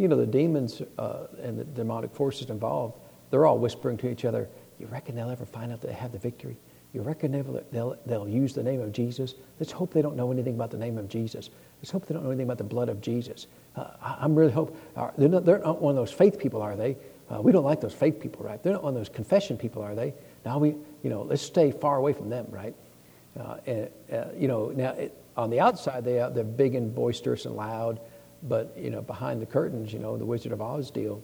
you know, the demons uh, and the demonic forces involved, they're all whispering to each other, you reckon they'll ever find out they have the victory? You reckon they'll, they'll, they'll use the name of Jesus? Let's hope they don't know anything about the name of Jesus. Let's hope they don't know anything about the blood of Jesus. Uh, I, am really hope uh, they're not, they're not one of those faith people, are they? Uh, we don't like those faith people, right? They're not one of those confession people, are they? Now we, you know, let's stay far away from them, right? Uh, and, uh, you know, now it, on the outside they are, they're big and boisterous and loud, but you know, behind the curtains, you know, the Wizard of Oz deal,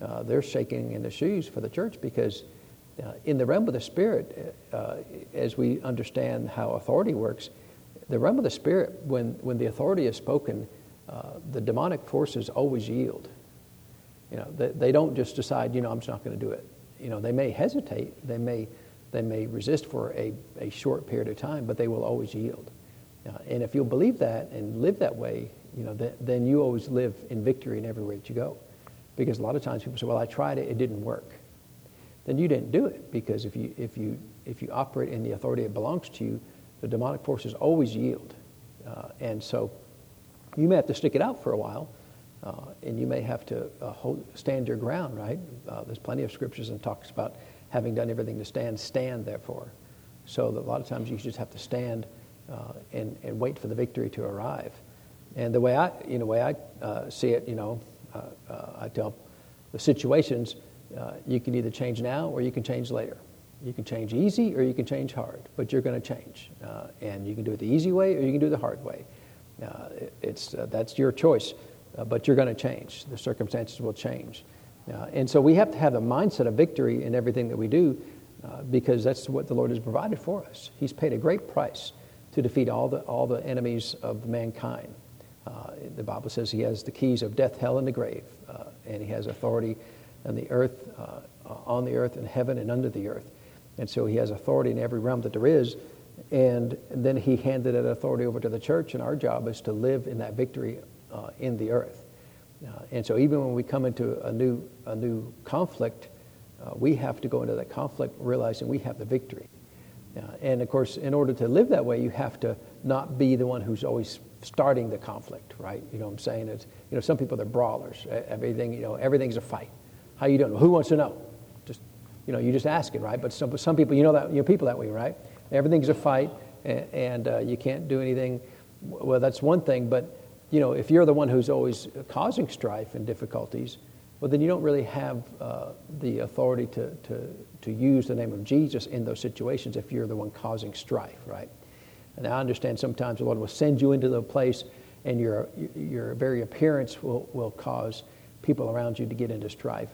uh, they're shaking in the shoes for the church because uh, in the realm of the Spirit, uh, as we understand how authority works, the realm of the Spirit, when, when the authority is spoken, uh, the demonic forces always yield. You know, they, they don't just decide, you know, I'm just not going to do it. You know, they may hesitate, they may, they may resist for a, a short period of time, but they will always yield. Uh, and if you'll believe that and live that way, you know, th- then you always live in victory in every way that you go. Because a lot of times people say, well, I tried it, it didn't work then you didn't do it because if you, if you, if you operate in the authority that belongs to you, the demonic forces always yield. Uh, and so you may have to stick it out for a while, uh, and you may have to uh, hold, stand your ground, right? Uh, there's plenty of scriptures and talks about having done everything to stand, stand therefore. So a lot of times you just have to stand uh, and, and wait for the victory to arrive. And the way I, you know, way I uh, see it, you know, I tell the situations, uh, you can either change now or you can change later. You can change easy or you can change hard, but you're going to change. Uh, and you can do it the easy way or you can do it the hard way. Uh, it, it's, uh, that's your choice, uh, but you're going to change. The circumstances will change. Uh, and so we have to have the mindset of victory in everything that we do because that's what the Lord has provided for us. He's paid a great price to defeat all the, all the enemies of mankind. The Bible says he has the keys of death, hell, and the grave, and he has authority and the earth, uh, on the earth, and heaven, and under the earth. And so he has authority in every realm that there is. And then he handed that authority over to the church, and our job is to live in that victory uh, in the earth. Uh, and so even when we come into a new, a new conflict, uh, we have to go into that conflict realizing we have the victory. Uh, and of course, in order to live that way, you have to not be the one who's always starting the conflict, right? You know what I'm saying? It's, you know, some people, they're brawlers. Everything, you know, everything's a fight. How you doing? Who wants to know? Just, you know, you just ask it, right? But some, some people, you know that, you know people that way, right? Everything's a fight, and, and uh, you can't do anything. Well, that's one thing, but, you know, if you're the one who's always causing strife and difficulties, well, then you don't really have uh, the authority to, to, to use the name of Jesus in those situations if you're the one causing strife, right? And I understand sometimes the Lord will send you into the place and your, your very appearance will, will cause people around you to get into strife.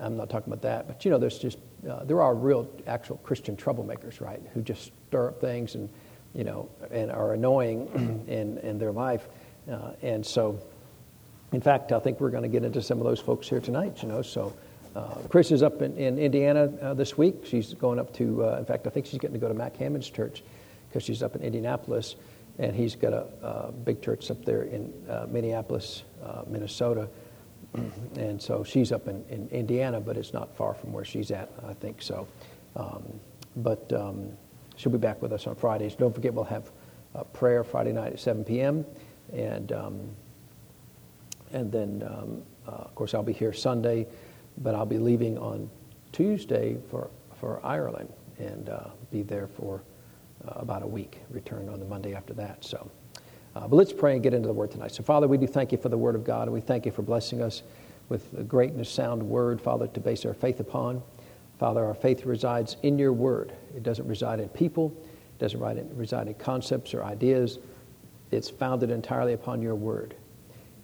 I'm not talking about that, but you know, there's just uh, there are real, actual Christian troublemakers, right, who just stir up things and you know and are annoying in in their life, uh, and so. In fact, I think we're going to get into some of those folks here tonight. You know, so uh, Chris is up in, in Indiana uh, this week. She's going up to. Uh, in fact, I think she's getting to go to Mac Hammond's church because she's up in Indianapolis, and he's got a, a big church up there in uh, Minneapolis, Minnesota and so she's up in, in, Indiana, but it's not far from where she's at, I think so. Um, but um, she'll be back with us on Fridays. Don't forget, we'll have prayer Friday night at 7 p.m. And, um, and then, um, uh, of course, I'll be here Sunday, but I'll be leaving on Tuesday for, for Ireland and uh, be there for uh, about a week, return on the Monday after that. So. Uh, but let's pray and get into the word tonight. So, Father, we do thank you for the word of God, and we thank you for blessing us with a great and a sound word, Father, to base our faith upon. Father, our faith resides in your word. It doesn't reside in people, it doesn't reside in concepts or ideas. It's founded entirely upon your word.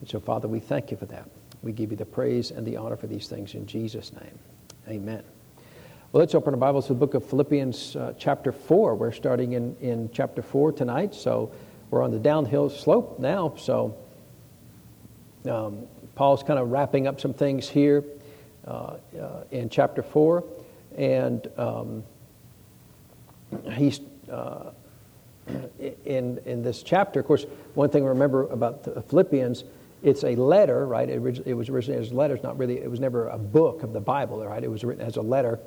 And so, Father, we thank you for that. We give you the praise and the honor for these things in Jesus' name. Amen. Well, let's open our Bibles to the book of Philippians, uh, chapter 4. We're starting in, in chapter 4 tonight. So, we're on the downhill slope now, so um, Paul's kind of wrapping up some things here uh, uh, in chapter 4. And um, he's uh, in, in this chapter, of course, one thing to remember about the Philippians, it's a letter, right? It, it was originally as letters, not really, it was never a book of the Bible, right? It was written as a letter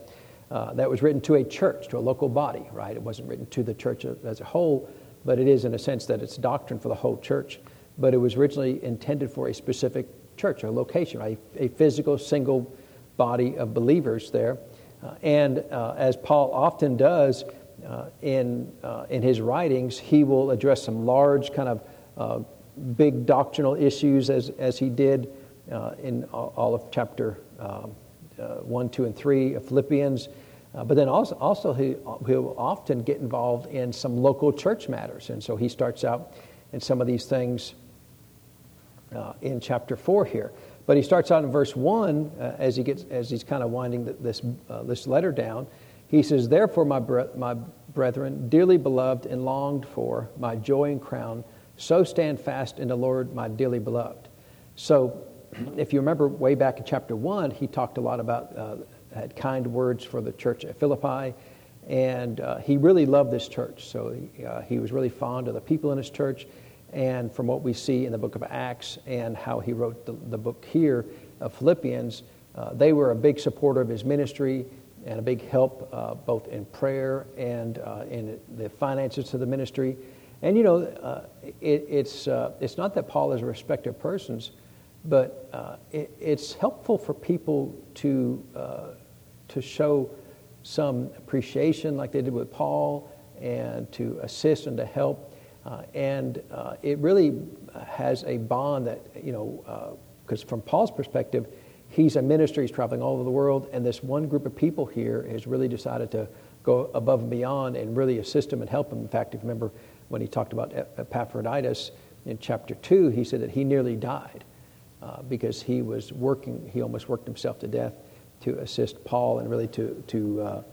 uh, that was written to a church, to a local body, right? It wasn't written to the church as a whole, but it is in a sense that it's doctrine for the whole church. But it was originally intended for a specific church, a location, right? a physical, single body of believers there. Uh, and uh, as Paul often does uh, in, uh, in his writings, he will address some large, kind of uh, big doctrinal issues as, as he did in all of chapter um, 1, 2, and 3 of Philippians. but then also, also he, he'll often get involved in some local church matters. And so he starts out in some of these things in chapter 4 here. But he starts out in verse 1 uh, as, he gets, as he's kind of winding this, uh, this letter down. He says, Therefore, my, bre- my brethren, dearly beloved and longed for, my joy and crown, so stand fast in the Lord, my dearly beloved. So, if you remember way back in chapter 1, he talked a lot about, uh, had kind words for the church at Philippi, and uh, he really loved this church. So, he, uh, he was really fond of the people in his church and from what we see in the book of Acts and how he wrote the, the book here of Philippians, uh, they were a big supporter of his ministry and a big help uh, both in prayer and uh, in the finances to the ministry. And you know, it, it's, it's not that Paul is a respecter of persons, but uh, it, it's helpful for people to, to show some appreciation like they did with Paul and to assist and to help. Uh, and uh, it really has a bond that, you know, because uh, from Paul's perspective, he's a minister, he's traveling all over the world, and this one group of people here has really decided to go above and beyond and really assist him and help him. In fact, if you remember when he talked about Epaphroditus in chapter 2, he said that he nearly died uh, because he was working, he almost worked himself to death to assist Paul and really to, to uh,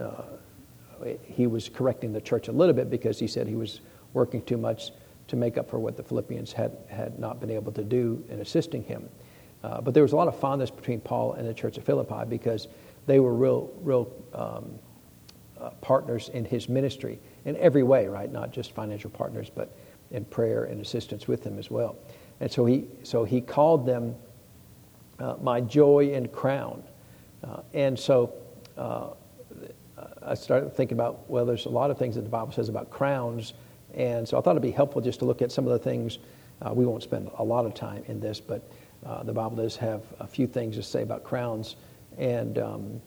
uh, he was correcting the church a little bit because he said he was working too much to make up for what the Philippians had, had not been able to do in assisting him. Uh, but there was a lot of fondness between Paul and the church of Philippi because they were real, real um, uh, partners in his ministry in every way, right? Not just financial partners, but in prayer and assistance with him as well. And so he, so he called them uh, my joy and crown. Uh, and so uh, I started thinking about, well, there's a lot of things that the Bible says about crowns and so I thought it'd be helpful just to look at some of the things. Uh, we won't spend a lot of time in this, but uh, the Bible does have a few things to say about crowns and, um,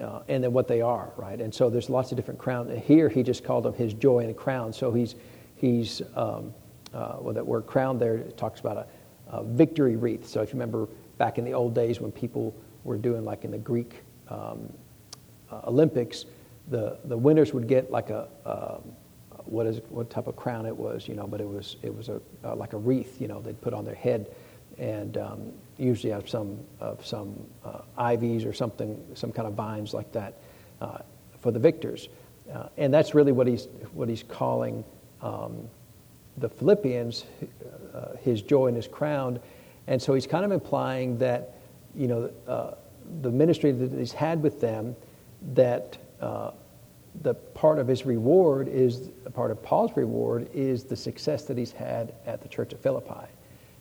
uh, and then what they are, right? And so there's lots of different crowns. Here he just called them his joy and crown. So he's, he's um, uh, well, that word crown there talks about a, a, victory wreath. So if you remember back in the old days when people were doing like in the Greek um, uh, Olympics, the, the winners would get like a, um, what is what type of crown it was, you know, but it was it was a uh, like a wreath, you know, they'd put on their head, and um, usually of some of some uh, ivies or something, some kind of vines like that, uh, for the victors, uh, and that's really what he's what he's calling um, the Philippians, uh, his joy and his crown, and so he's kind of implying that, you know, uh, the ministry that he's had with them, that the part of his reward is part of Paul's reward is the success that he's had at the church of Philippi,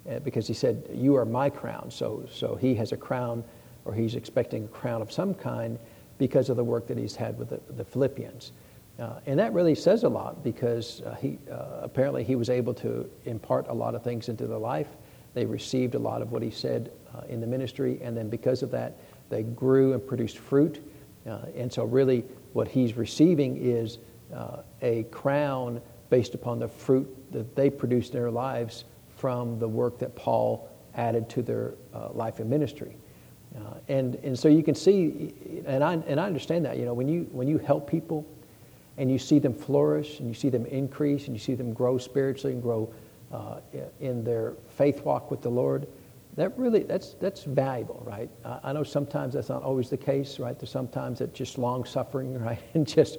uh, because he said, "You are my crown." So, so he has a crown, or he's expecting a crown of some kind because of the work that he's had with the, the Philippians, uh, and that really says a lot because uh, he uh, apparently he was able to impart a lot of things into their life. They received a lot of what he said uh, in the ministry, and then because of that, they grew and produced fruit. Uh, and so, really, what he's receiving is uh, a crown based upon the fruit that they produced in their lives from the work that Paul added to their life and ministry. And, and so you can see, and I, and I understand that, you know, when you, when you help people and you see them flourish and you see them increase and you see them grow spiritually and grow uh, in their faith walk with the Lord, that really that's that's valuable right? I, I, know sometimes that's not always the case right? There's sometimes it's just long suffering right? And just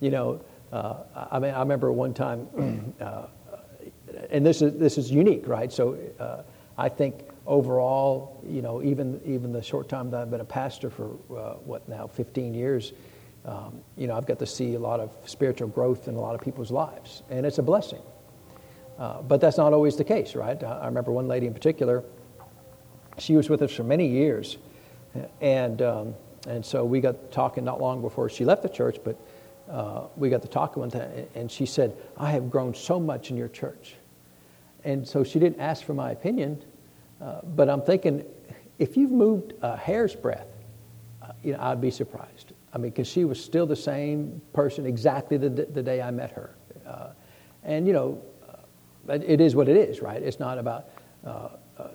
you know uh, I mean I remember one time uh, and this is this is unique right? So uh, I think overall you know even even the short time that I've been a pastor for uh, what now 15 years um, you know I've got to see a lot of spiritual growth in a lot of people's lives and it's a blessing uh, but that's not always the case right I, I remember one lady in particular she was with us for many years. And, um, and so we got talking not long before she left the church, but uh, we got to talking one time, and she said, I have grown so much in your church. And so she didn't ask for my opinion, Uh, but I'm thinking, if you've moved a hair's breadth, uh, you know, I'd be surprised. I mean, because she was still the same person exactly the, the day I met her. Uh, and, you know, uh, it is what it is, right? It's not about, uh, uh,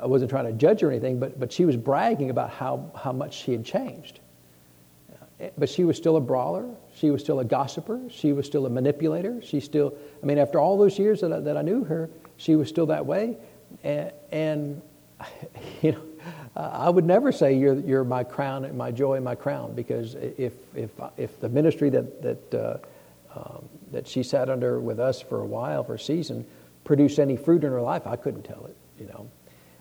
I wasn't trying to judge her or anything, but, but she was bragging about how, how much she had changed. But she was still a brawler. She was still a gossiper. She was still a manipulator. She still, I mean, after all those years that I, that I knew her, she was still that way. And, and you know, I would never say you're, you're my crown, and my joy, and my crown, because if, if, if the ministry that, that, uh, um, that she sat under with us for a while, for a season, produced any fruit in her life, I couldn't tell it, you know.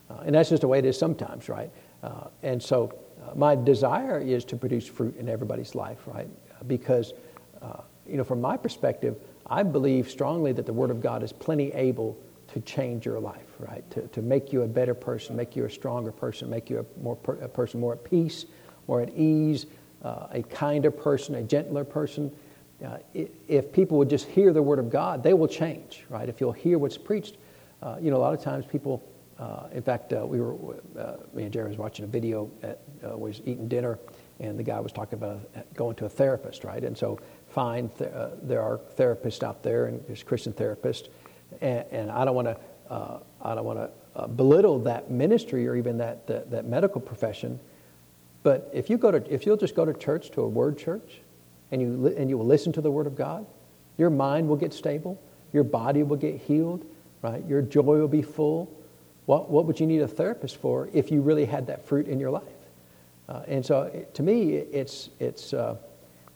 Uh, and that's just the way it is sometimes, right? Uh, and so uh, my desire is to produce fruit in everybody's life, right? Because, uh, you know, from my perspective, I believe strongly that the Word of God is plenty able to change your life, right? To, to make you a better person, make you a stronger person, make you a, more per, a person more at peace, more at ease, uh, a kinder person, a gentler person. Uh, if people would just hear the Word of God, they will change, right? If you'll hear what's preached, uh, you know, a lot of times people, uh, in fact, uh, we were, uh, me and Jerry was watching a video, at, was eating dinner, and the guy was talking about going to a therapist, right? And so, fine, th- there are therapists out there, and there's Christian therapists, and, and I don't want to uh, I don't want to uh, belittle that ministry or even that, that, that medical profession. But if you go to if you'll just go to church to a word church, and you li- and you will listen to the word of God, your mind will get stable, your body will get healed, right? Your joy will be full. What what would you need a therapist for if you really had that fruit in your life? Uh, and so, to me, it's it's. Uh,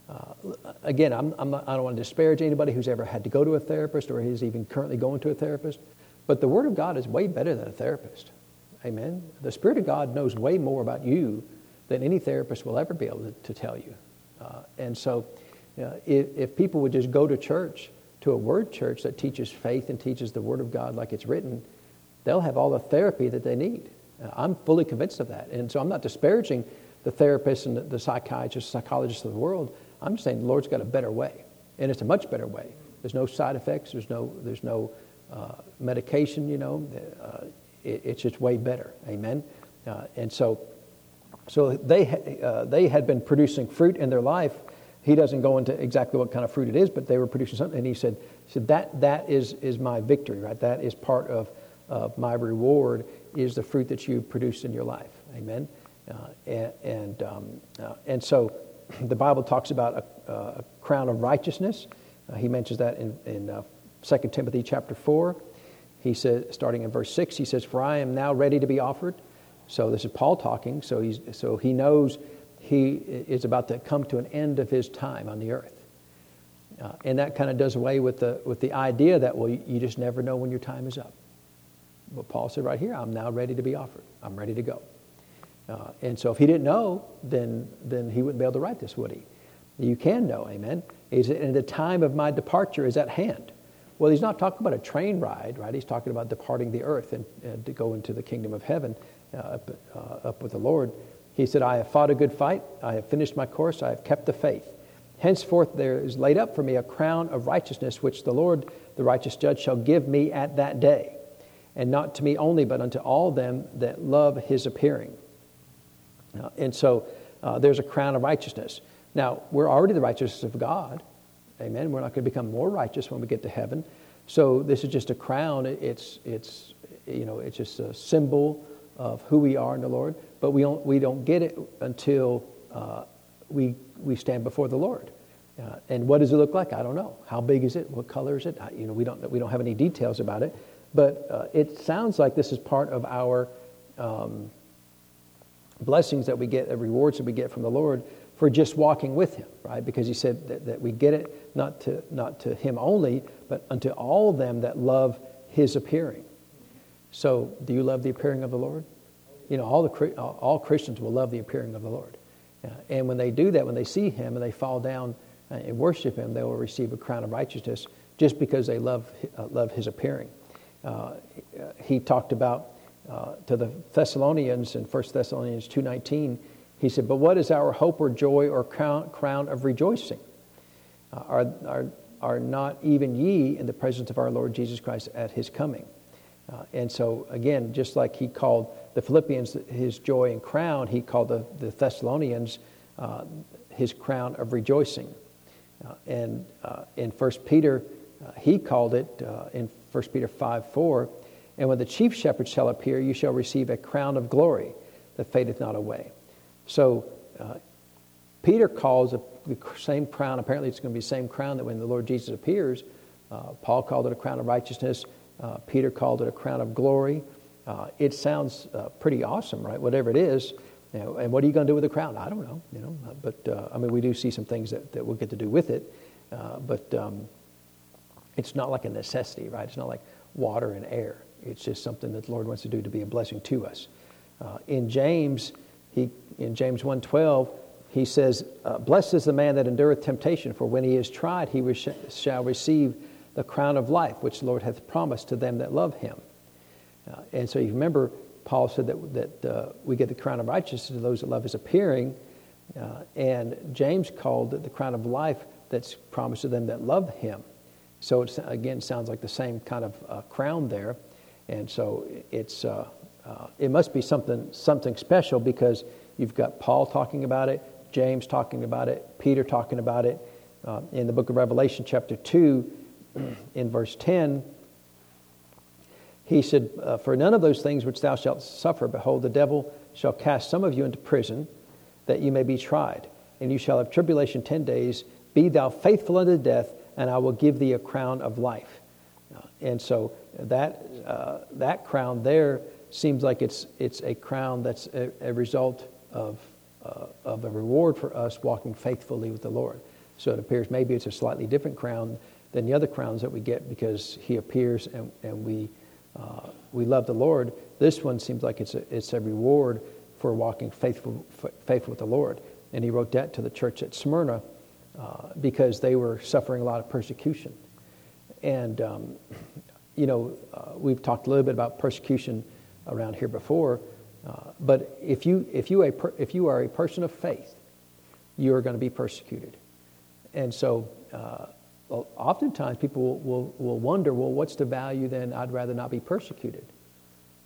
uh, again, I'm, I'm not, I don't want to disparage anybody who's ever had to go to a therapist or is even currently going to a therapist, but the Word of God is way better than a therapist. Amen. The Spirit of God knows way more about you than any therapist will ever be able to, to tell you. Uh, and so, you know, if, if people would just go to church, to a word church that teaches faith and teaches the Word of God like it's written, they'll have all the therapy that they need. Uh, I'm fully convinced of that. And so I'm not disparaging the therapists and the, the psychiatrists, psychologists of the world. I'm saying the Lord's got a better way, and it's a much better way. There's no side effects. There's no there's no uh, medication. You know, uh, it, it's just way better. Amen. Uh, and so, so they uh, they had been producing fruit in their life. He doesn't go into exactly what kind of fruit it is, but they were producing something. And he said, he said that that is is my victory, right? That is part of of my reward is the fruit that you produce in your life. Amen. Uh, and and, um, uh, and so the Bible talks about a, a crown of righteousness. Uh, he mentions that in, in uh, 2 Timothy chapter 4. He says, starting in verse 6, he says, For I am now ready to be offered. So this is Paul talking. So, he's, so he knows he is about to come to an end of his time on the earth. Uh, and that kind of does away with the, with the idea that, well, you, you just never know when your time is up. But Paul said right here, I'm now ready to be offered. I'm ready to go. Uh, and so if he didn't know, then, then he wouldn't be able to write this, would he? You can know, amen. Is it, and the time of my departure is at hand. Well, he's not talking about a train ride, right? He's talking about departing the earth and, and to go into the kingdom of heaven uh, up, uh, up with the Lord. He said, I have fought a good fight. I have finished my course. I have kept the faith. Henceforth, there is laid up for me a crown of righteousness, which the Lord, the righteous judge, shall give me at that day. And not to me only, but unto all them that love his appearing. And so uh, there's a crown of righteousness. Now, we're already the righteousness of God. Amen. We're not going to become more righteous when we get to heaven. So this is just a crown. It's, it's, you know, it's just a symbol of who we are in the Lord. But we don't, we don't get it until uh, we, we stand before the Lord. Uh, and what does it look like? I don't know. How big is it? What color is it? I, you know, we don't, we don't have any details about it. But uh, it sounds like this is part of our um, blessings that we get, the rewards that we get from the Lord for just walking with Him, right? Because He said that, that we get it not to, not to Him only, but unto all them that love His appearing. So, do you love the appearing of the Lord? You know, all, the, all Christians will love the appearing of the Lord. And when they do that, when they see Him and they fall down uh, and worship Him, they will receive a crown of righteousness just because they love, uh, love His appearing. Uh, he talked about uh, to the Thessalonians in 1 Thessalonians 2.19, he said, But what is our hope or joy or crown, of rejoicing? Uh, are, are, are not even ye in the presence of our Lord Jesus Christ at his coming? Uh, and so, again, just like he called the Philippians his joy and crown, he called the, the Thessalonians uh, his crown of rejoicing. Uh, and uh, in 1 Peter, uh, he called it in 1 Peter 5 4, and when the chief shepherd shall appear, you shall receive a crown of glory that fadeth not away. So, Peter calls a, the same crown, apparently it's going to be the same crown that when the Lord Jesus appears, Paul called it a crown of righteousness. Uh, Peter called it a crown of glory. Uh, it sounds uh, pretty awesome, right? Whatever it is. You know, and what are you going to do with the crown? I don't know. You know, uh, but uh, I mean, we do see some things that, that we'll get to do with it. Uh, but um, it's not like a necessity, right? It's not like water and air. It's just something that the Lord wants to do to be a blessing to us. in James, he in James 1:12, he says, "Blessed is the man that endureth temptation, for when he is tried, he shall receive." the crown of life, which the Lord hath promised to them that love him. Uh, and so you remember, Paul said that, that uh, we get the crown of righteousness to those that love his appearing. Uh, and James called it the crown of life that's promised to them that love him. So it again sounds like the same kind of uh, crown there. And so it's, uh, uh, it must be something, something special because you've got Paul talking about it, James talking about it, Peter talking about it. in the book of Revelation, chapter 2, in verse 10, he said, uh, For none of those things which thou shalt suffer, behold, the devil shall cast some of you into prison, that you may be tried. And you shall have tribulation ten days. Be thou faithful unto death, and I will give thee a crown of life. Uh, and so that, uh, that crown there seems like it's, it's a crown that's a, a result of, uh, of a reward for us walking faithfully with the Lord. So it appears maybe it's a slightly different crown than the other crowns that we get because he appears and, and we, uh, we love the Lord. This one seems like it's a, it's a reward for walking faithful, faithful with the Lord. And he wrote that to the church at Smyrna uh, because they were suffering a lot of persecution. And, um, you know, uh, we've talked a little bit about persecution around here before. Uh, but if you, if, you a per, if you are a person of faith, you are going to be persecuted. And so uh, well, oftentimes people will, will, will wonder, well, what's the value then? I'd rather not be persecuted.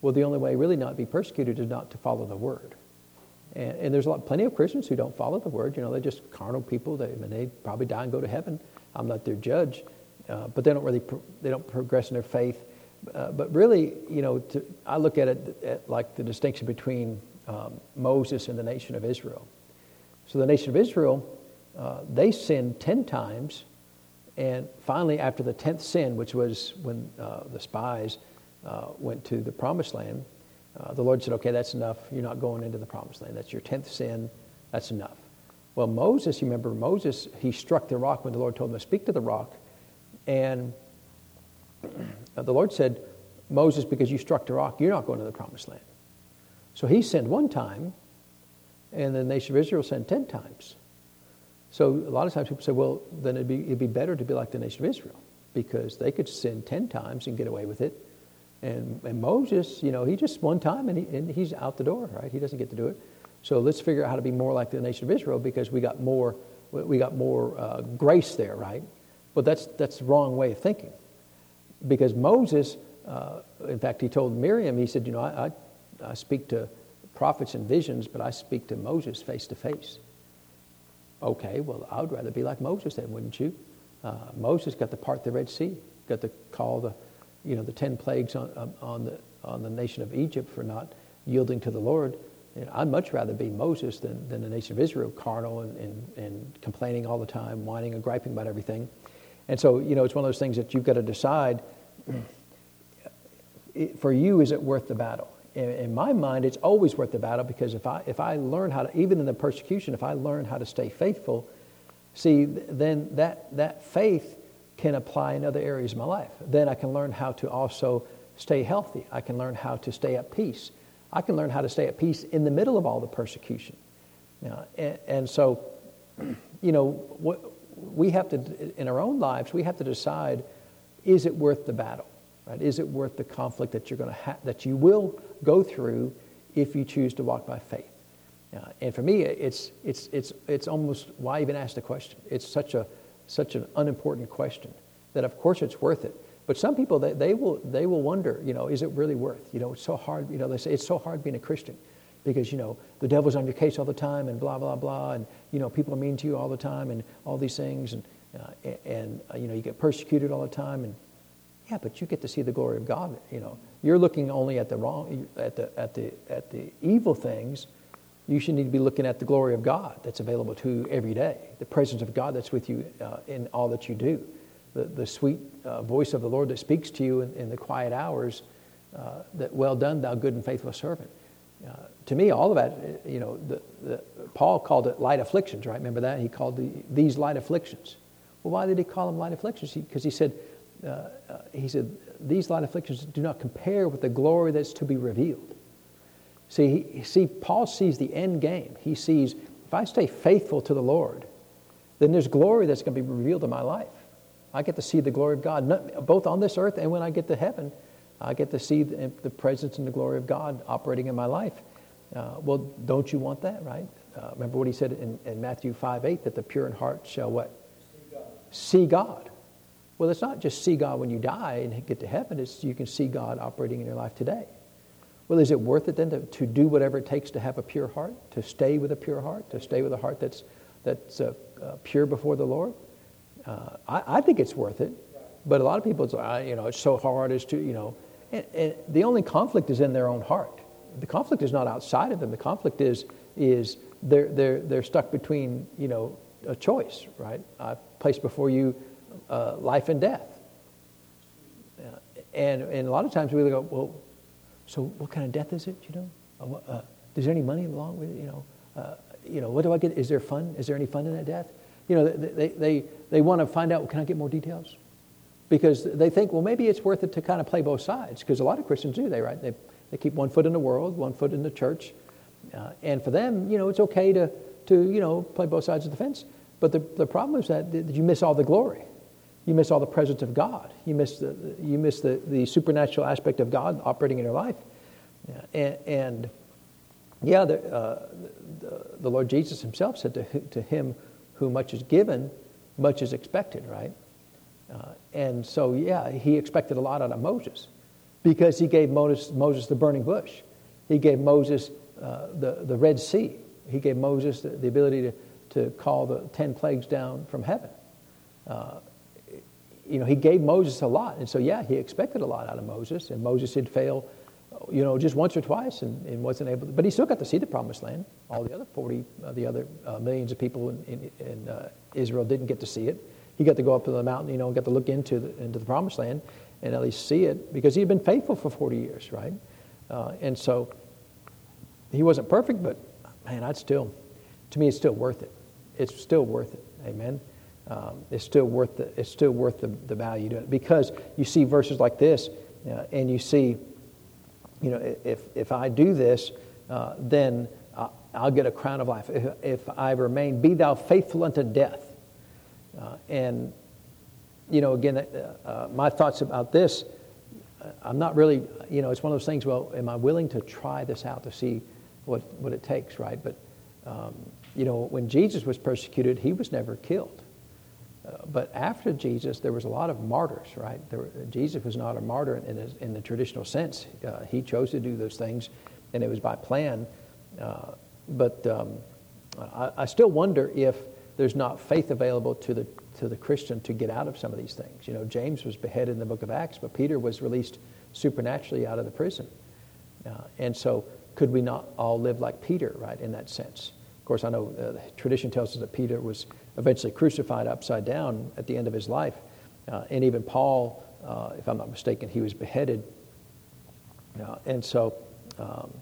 Well, the only way really not to be persecuted is not to follow the word. And, and there's a lot, plenty of Christians who don't follow the word. You know, they're just carnal people. They, mean, they probably die and go to heaven. I'm not their judge. Uh, but they don't really, pro- they don't progress in their faith. Uh, but really, you know, to, I look at it at like the distinction between um, Moses and the nation of Israel. So the nation of Israel, uh, they sinned 10 times and finally, after the 10th sin, which was when uh, the spies uh, went to the promised land, uh, the Lord said, Okay, that's enough. You're not going into the promised land. That's your 10th sin. That's enough. Well, Moses, you remember Moses, he struck the rock when the Lord told him to speak to the rock. And the Lord said, Moses, because you struck the rock, you're not going to the promised land. So he sinned one time, and the nation of Israel sinned 10 times. So a lot of times people say, well, then it'd be, it'd be better to be like the nation of Israel because they could sin 10 times and get away with it. And, and Moses, you know, he just one time and, he, and he's out the door, right? He doesn't get to do it. So let's figure out how to be more like the nation of Israel because we got more, we got more uh, grace there, right? But that's, that's the wrong way of thinking. Because Moses, uh, in fact, he told Miriam, he said, you know, I, I, I speak to prophets and visions, but I speak to Moses face to face. Okay, well, I would rather be like Moses then, wouldn't you? Uh, Moses got to part the Red Sea, got to call the, you know, the ten plagues on, on, the, on the nation of Egypt for not yielding to the Lord. And I'd much rather be Moses than, than the nation of Israel, carnal and, and, and complaining all the time, whining and griping about everything. And so, you know, it's one of those things that you've got to decide for you, is it worth the battle? in my mind, it's always worth the battle because if I, if I learn how to, even in the persecution, if I learn how to stay faithful, see, then that, that faith can apply in other areas of my life. Then I can learn how to also stay healthy. I can learn how to stay at peace. I can learn how to stay at peace in the middle of all the persecution. Now, and, and so, you know, what, we have to, in our own lives, we have to decide is it worth the battle? Right? Is it worth the conflict that you're to ha- that you will go through if you choose to walk by faith? Uh, and for me, it's it's it's it's almost why even ask the question? It's such a such an unimportant question that of course it's worth it But some people, they, they, will, they will wonder, you know, is it really worth? You know, it's so hard, you know, they say it's so hard being a Christian because, you know, the devil's on your case all the time and blah, blah, blah. And, you know, people are mean to you all the time and all these things. And, uh, and uh, you know, you get persecuted all the time. And, yeah, but you get to see the glory of God, you know. You're looking only at the wrong, at the, at the, at the evil things. You should need to be looking at the glory of God that's available to you every day, the presence of God that's with you uh, in all that you do the, the sweet uh, voice of the Lord that speaks to you in, in the quiet hours, uh, that well done, thou good and faithful servant. Uh, to me, all of that, uh, you know, the, the, Paul called it light afflictions, right? Remember that? He called the, these light afflictions. Well, why did he call them light afflictions? Because he, he, said, uh, uh, he said, these light afflictions do not compare with the glory that's to be revealed. See, he, see, Paul sees the end game. He sees, if I stay faithful to the Lord, then there's glory that's going to be revealed in my life. I get to see the glory of God, both on this earth and when I get to heaven. I get to see the, the presence and the glory of God operating in my life. Uh, well, don't you want that, right? Uh, remember what he said in, in, Matthew 5 8 that the pure in heart shall what? See God. see God. Well, it's not just see God when you die and get to heaven, it's you can see God operating in your life today. Well, is it worth it then to, to do whatever it takes to have a pure heart, to stay with a pure heart, to stay with a heart that's, that's uh, uh pure before the Lord? Uh, I, I, think it's worth it, but a lot of people, it's, you know, it's so hard as to, you know, and, and, the only conflict is in their own heart. The conflict is not outside of them. The conflict is is they're they're they're stuck between you know a choice, right? I place before you uh, life and death, and and a lot of times we go, well, so what kind of death is it? You know, uh, uh is there any money along with it? You know, uh, you know, what do I get? Is there fun? Is there any fun in that death? You know, they, they, they want to find out, well, can I get more details? Because they think, well, maybe it's worth it to kind of play both sides, because a lot of Christians do, they, right? They, they keep one foot in the world, one foot in the church. Uh, and for them, you know, it's okay to, to, you know, play both sides of the fence. But the, the problem is that, that you miss all the glory. You miss all the presence of God. You miss the, you miss the, the supernatural aspect of God operating in your life. And, and yeah, the, uh, the, the, Lord Jesus himself said to, to him who much is given, much is expected, right? Uh, and so, yeah, he expected a lot out of Moses because he gave Moses, Moses the burning bush. He gave Moses uh, the, the Red Sea. He gave Moses the, the, ability to, to call the 10 plagues down from heaven. Uh, you know, he gave Moses a lot. And so, yeah, he expected a lot out of Moses. And Moses did fail you know, just once or twice and, and, wasn't able to, but he still got to see the promised land. All the other 40, uh, the other uh, millions of people in, in, in uh, Israel didn't get to see it. He got to go up to the mountain, you know, and got to look into the, into the promised land and at least see it because he had been faithful for 40 years, right? Uh, and so he wasn't perfect, but man, I'd still, to me, it's still worth it. It's still worth it. Amen. Um, it's still worth the, it's still worth the, the value to it because you see verses like this uh, and you see you know, if, if I do this, uh, then I'll get a crown of life. If, if, I remain, be thou faithful unto death. Uh, and, you know, again, uh, uh, my thoughts about this, uh, I'm not really, you know, it's one of those things, well, am I willing to try this out to see what, what it takes, right? But, um, you know, when Jesus was persecuted, he was never killed. Uh, but after Jesus, there was a lot of martyrs, right? Jesus was not a martyr in, a, in the traditional sense. Uh, he chose to do those things, and it was by plan. Uh, but um, I, I, still wonder if there's not faith available to the, to the Christian to get out of some of these things. You know, James was beheaded in the book of Acts, but Peter was released supernaturally out of the prison. Uh, and so, could we not all live like Peter, right, in that sense? Of course, I know uh, tradition tells us that Peter was eventually crucified upside down at the end of his life. Uh, and even Paul, uh, if I'm not mistaken, he was beheaded. Uh, and so, um,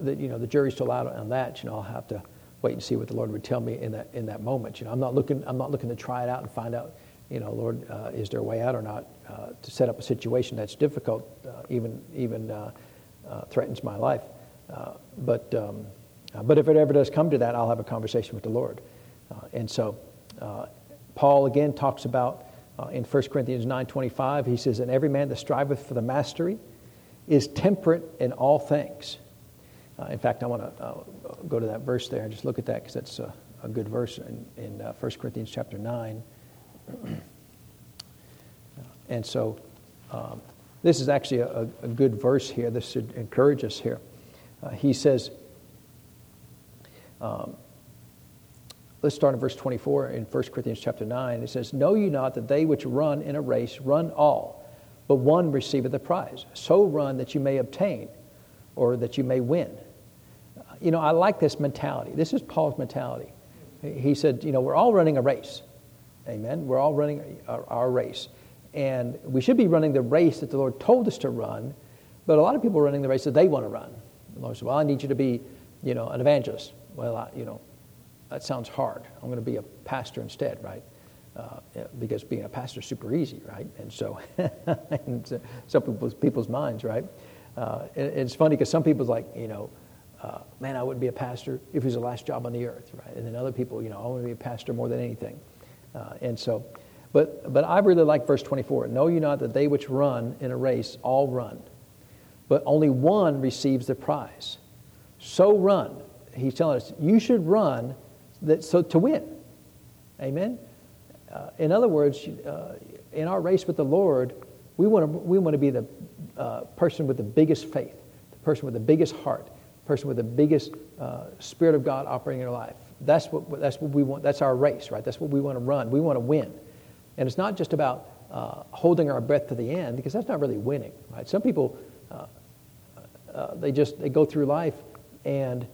the, you know, the jury's still out on that. You know, I'll have to wait and see what the Lord would tell me in that in that moment. You know, I'm not looking. I'm not looking to try it out and find out. You know, Lord, uh, is there a way out or not? Uh, to set up a situation that's difficult, uh, even even threatens my life. but um, uh, but if it ever does come to that, I'll have a conversation with the Lord. Uh, and so uh, Paul again talks about uh, in 1 Corinthians 9.25, he says, And every man that striveth for the mastery is temperate in all things. Uh, in fact, I want to go to that verse there and just look at that because that's a, a, good verse in, in 1 Corinthians chapter 9. and so um, this is actually a, a, good verse here. This should encourage us here. Uh, he says, um, let's start in verse 24 in 1 Corinthians chapter 9. It says, Know ye not that they which run in a race run all, but one receiveth the prize? So run that you may obtain, or that you may win. You know, I like this mentality. This is Paul's mentality. He said, You know, we're all running a race. Amen. We're all running our, our race. And we should be running the race that the Lord told us to run, but a lot of people are running the race that they want to run. The Lord said, Well, I need you to be, you know, an evangelist. Well, I, you know, that sounds hard. I'm going to be a pastor instead, right? Uh, because being a pastor is super easy, right? And so, in some people's, people's minds, right? Uh, it's funny because some people's like, you know, uh, man, I wouldn't be a pastor if it was the last job on the earth, right? And then other people, you know, I want to be a pastor more than anything. Uh, and so, but, but I really like verse 24. Know you not that they which run in a race all run, but only one receives the prize. So run. He's telling us, you should run that, so to win. Amen? Uh, in other words, uh, in our race with the Lord, we want to, we want to be the uh, person with the biggest faith, the person with the biggest heart, person with the biggest uh, Spirit of God operating in their life. That's what, that's what we want. That's our race, right? That's what we want to run. We want to win. And it's not just about uh, holding our breath to the end, because that's not really winning, right? Some people, uh, uh, they just they go through life and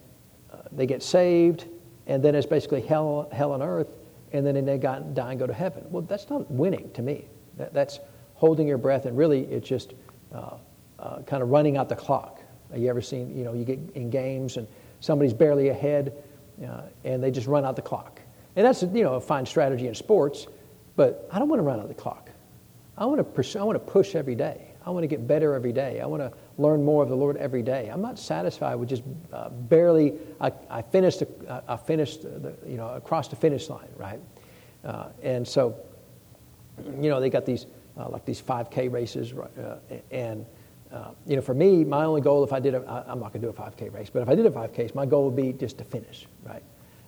uh, they get saved, and then it's basically hell, hell on earth, and then they got, die and go to heaven. Well, that's not winning to me. That, that's holding your breath, and really it's just uh, kind of running out the clock. You ever seen, you know, you get in games and somebody's barely ahead, uh, and they just run out the clock. And that's you know a fine strategy in sports, but I don't want to run out the clock. I want to pursue, I want to push every day. I want to get better every day. I want to learn more of the Lord every day. I'm not satisfied with just uh, barely. I, I finished. I finished. The, you know, across the finish line, right? Uh, and so, you know, they got these uh, like these 5K races, uh, and uh, you know, for me, my only goal, if I did, a, I, I'm not going to do a 5K race, but if I did a 5K, my goal would be just to finish, right?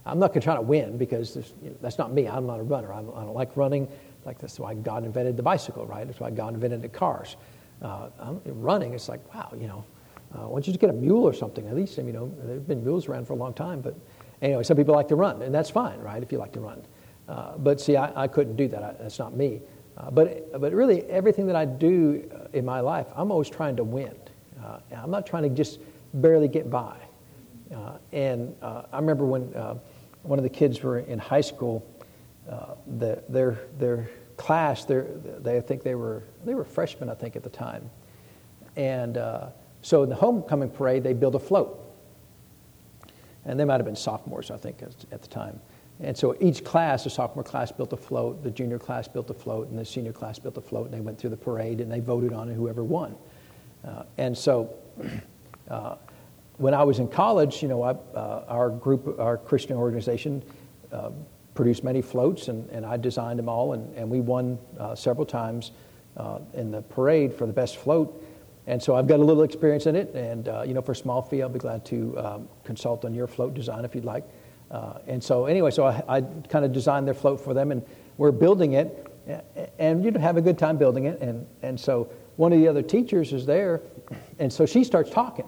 I'm not going to try to win because you know, that's not me. I'm not a runner. I do not like running. Like that's why God invented the bicycle, right? That's why God invented the cars. Uh, running, it's like, wow, you know, uh, why don't you just get a mule or something? At least, you know, there have been mules around for a long time. But anyway, some people like to run, and that's fine, right? If you like to run. Uh, but see, I, I, couldn't do that. I, that's not me. Uh, but, but really, everything that I do uh, in my life, I'm always trying to win. Uh, I'm not trying to just barely get by. Uh, and uh, I remember when one of the kids were in high school, the, their, their class, they I think they were, they were freshmen, I think, at the time. And so in the homecoming parade, they built a float. And they might have been sophomores, I think, at the time. And so each class, the sophomore class built a float, the junior class built a float, and the senior class built a float, and they went through the parade and they voted on whoever won. Uh, and so uh, when I was in college, you know, I, uh, our group, our Christian organization, uh, produced many floats, and, and I designed them all, and, and we won uh, several times uh, in the parade for the best float. And so I've got a little experience in it, and you know, for a small fee, I'll be glad to um, consult on your float design if you'd like. Uh, and so anyway, so I, I kind of designed their float for them, and we're building it, and you know, have a good time building it. And, and so one of the other teachers is there, and so she starts talking.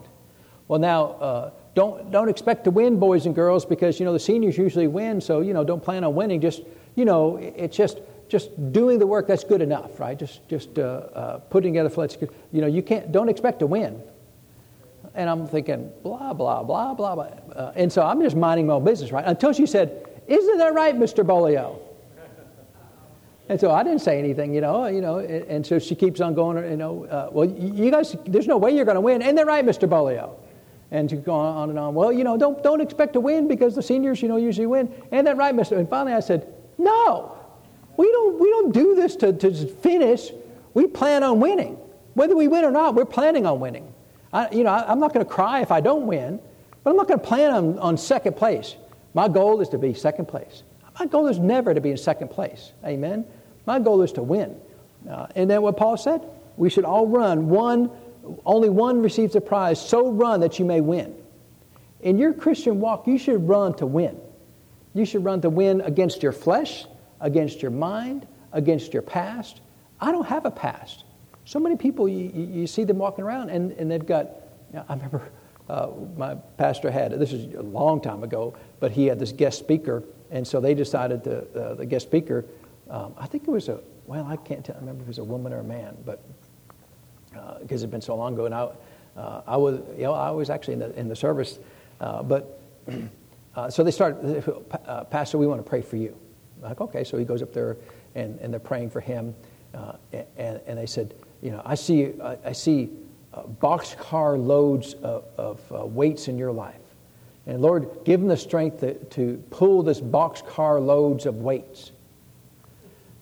Well, now uh, don't don't expect to win, boys and girls, because you know the seniors usually win. So you know, don't plan on winning. Just you know, it's just just doing the work that's good enough, right? Just just uh, uh putting together floats. You know, you can't don't expect to win. And I'm thinking, blah, blah, blah, blah, blah. Uh, and so I'm just minding my own business, right? Until she said, Isn't that right, Mr. Bolio? And so I didn't say anything, you know, you know, and, and so she keeps on going, you know, uh, well, you guys, there's no way you're going to win. And they're right, Mr. Bolio? And to go on and on. Well, you know, don't, don't expect to win because the seniors, you know, usually win. Isn't that right, Mr. And finally I said, no, we don't, we don't do this to, to finish. We plan on winning. Whether we win or not, we're planning on winning. I, you know, I, am not going to cry if I don't win, but I'm not going to plan on, on second place. My goal is to be second place. My goal is never to be in second place. Amen. My goal is to win. Uh, and then what Paul said, we should all run. One, only one receives a prize. So run that you may win. In your Christian walk, you should run to win. You should run to win against your flesh, against your mind, against your past. I don't have a past. So many people, you, you see them walking around and, and they've got, you know, I remember uh, my pastor had, this is a long time ago, but he had this guest speaker. And so they decided to, uh, the guest speaker, um, I think it was a, well, I can't tell, I remember if it was a woman or a man, but because uh, it had been so long ago. And I, uh, I, was, you know, I was actually in the, in the service. Uh, but so they started, Pastor, we want to pray for you. I'm like, okay. So he goes up there and, and they're praying for him. and, and they said, you know, I see, I, see uh, boxcar loads of, of uh, weights in your life. And Lord, give them the strength to, to pull this boxcar loads of weights.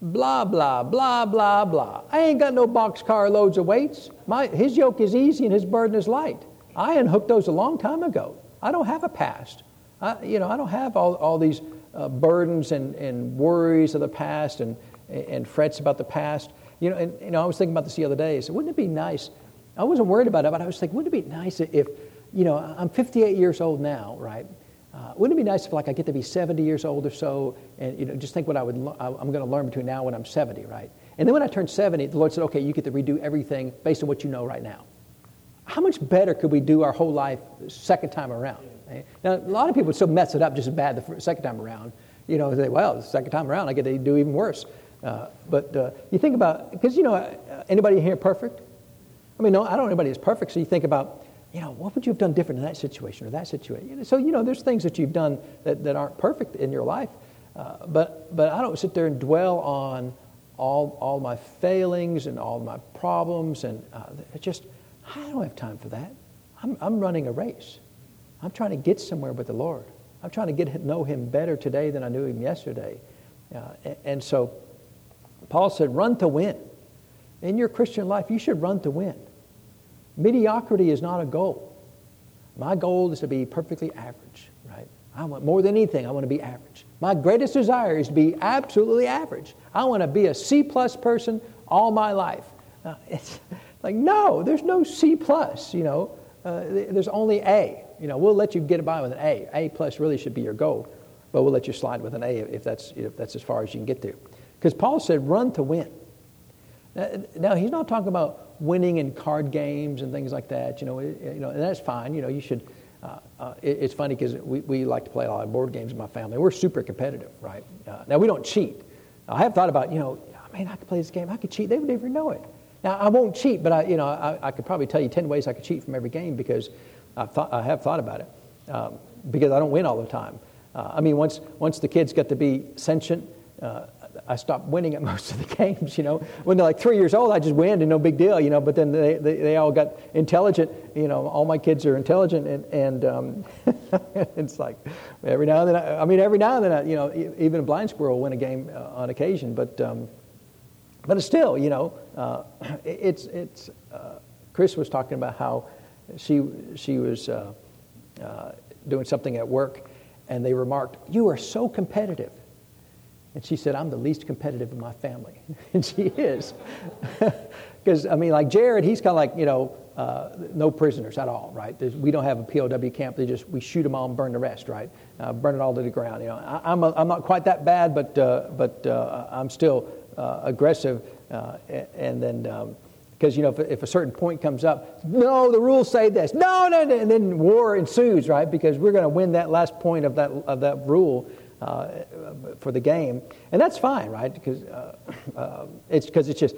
Blah, blah, blah, blah, blah. I ain't got no boxcar loads of weights. My, his yoke is easy and his burden is light. I unhooked those a long time ago. I don't have a past. I, you know, I don't have all, all these uh, burdens and, and worries of the past and, and frets about the past. You know, and you know, I was thinking about this the other day. So wouldn't it be nice? I wasn't worried about it, but I was thinking, wouldn't it be nice if, you know, I'm 58 years old now, right? Uh, wouldn't it be nice if, like, I get to be 70 years old or so, and you know, just think what I would, I'm going to learn between now and I'm 70, right? And then when I turned 70, the Lord said, okay, you get to redo everything based on what you know right now. How much better could we do our whole life second time around? Right? Now, a lot of people still mess it up just as bad the second time around. You know, they say, well, the second time around, I get to do even worse. Uh, but uh, you think about, because, you know, uh, anybody here perfect? I mean, no, I don't know anybody is perfect, so you think about, you know, what would you have done different in that situation or that situation? So, you know, there's things that you've done that, that aren't perfect in your life. Uh, but, but I don't sit there and dwell on all, all my failings and all my problems. And uh, just, I don't have time for that. I'm, I'm running a race. I'm trying to get somewhere with the Lord. I'm trying to get to know Him better today than I knew Him yesterday. Uh, and, and so Paul said, run to win. In your Christian life, you should run to win. Mediocrity is not a goal. My goal is to be perfectly average, right? I want more than anything, I want to be average. My greatest desire is to be absolutely average. I want to be a C plus person all my life. It's like, no, there's no C plus, you know. Uh, there's only A. You know, we'll let you get by with an A. A plus really should be your goal, but we'll let you slide with an A if that's, if that's as far as you can get to. Because Paul said, run to win. Now, he's not talking about winning in card games and things like that, you know, you know and that's fine. You know, you should, uh, uh, it, it's funny because we, we like to play a lot of board games in my family. We're super competitive, right? Uh, now, we don't cheat. I have thought about, you know, I mean, I could play this game, I could cheat, they would never know it. Now, I won't cheat, but I, you know, I, I could probably tell you 10 ways I could cheat from every game because I've thought, I have thought about it um, because I don't win all the time. Uh, I mean, once, once the kids get to be sentient, uh, I stopped winning at most of the games, you know. When they're like three years old, I just win and no big deal, you know. But then they, they, they all got intelligent, you know. All my kids are intelligent, and, and um, it's like every now and then, I, I, mean, every now and then, I, you know, even a blind squirrel will win a game uh, on occasion. But, um, but still, you know, uh, it's, it's, uh, Chris was talking about how she, she was uh, uh, doing something at work, and they remarked, You are so competitive. And she said, I'm the least competitive in my family. and she is. Because, I mean, like Jared, he's kind of like, you know, uh, no prisoners at all, right? There's, we don't have a POW camp. They just, we shoot them all and burn the rest, right? Uh, burn it all to the ground. You know, I, am I'm, I'm not quite that bad, but, uh, but uh, I'm still uh, aggressive. Uh, and then, because, um, you know, if, if, a certain point comes up, no, the rules say this. No, no, no. And then war ensues, right? Because we're going to win that last point of that, of that rule uh, for the game, and that's fine, right? Because uh, uh, it's because it's just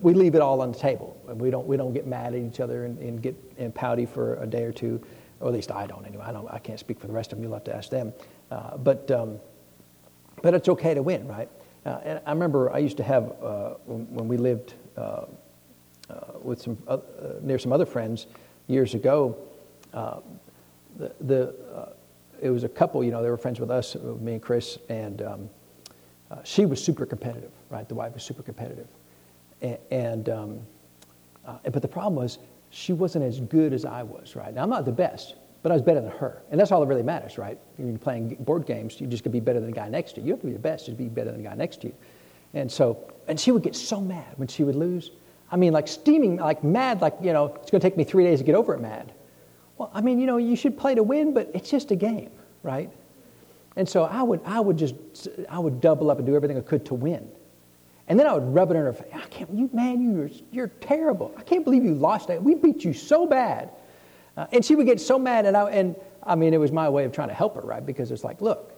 we leave it all on the table, and we don't we don't get mad at each other and, and get and pouty for a day or two, or at least I don't anyway. I don't I can't speak for the rest of them. You'll have to ask them, uh, but um, but it's okay to win, right? Uh, and I remember I used to have uh, when, when, we lived with some near some other friends years ago. the, the it was a couple, you know, they were friends with us, me and Chris, and um, uh, she was super competitive, right? The wife was super competitive. And, and um, uh, but the problem was she wasn't as good as I was, right? Now, I'm not the best, but I was better than her. And that's all that really matters, right? When you're playing board games, you just can be better than the guy next to you. You have to be the best to be better than the guy next to you. And so, and she would get so mad when she would lose. I mean, like steaming, like mad, like, you know, it's going to take me three days to get over it mad. Well, I mean, you know, you should play to win, but it's just a game, right? And so I would, I would just, I would double up and do everything I could to win. And then I would rub it in her face. I can't, you man, you're, you're terrible. I can't believe you lost that. We beat you so bad. Uh, and she would get so mad. And I, and I mean, it was my way of trying to help her, right? Because it's like, look,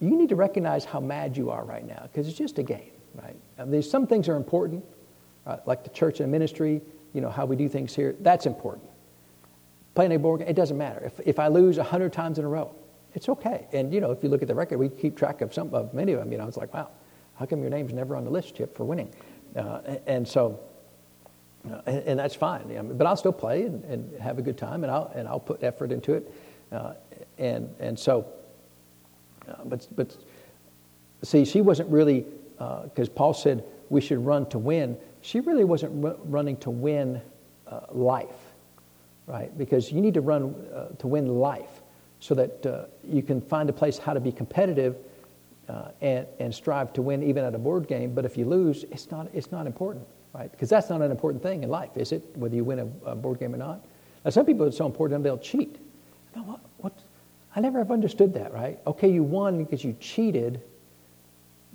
you need to recognize how mad you are right now because it's just a game, right? And there's some things are important, uh, like the church and ministry, you know, how we do things here. That's important. Playing a board game, it doesn't matter. If, if I lose 100 times in a row, it's okay. And, you know, if you look at the record, we keep track of some of many of them. You know, it's like, wow, how come your name's never on the list, Chip, for winning? Uh, and, and, so, uh, and, and, that's fine. I mean, but I'll still play and, and, have a good time, and I'll, and I'll put effort into it. Uh, and, and so, uh, but, but see, she wasn't really, because uh, Paul said we should run to win. She really wasn't r- running to win uh, life, right? Because you need to run to win life so that you can find a place how to be competitive uh, and, and strive to win even at a board game. But if you lose, it's not, it's not important, right? Because that's not an important thing in life, is it? Whether you win a, a board game or not. Now, some people, it's so important they'll cheat. Now, what, what, I never have understood that, right? Okay, you won because you cheated,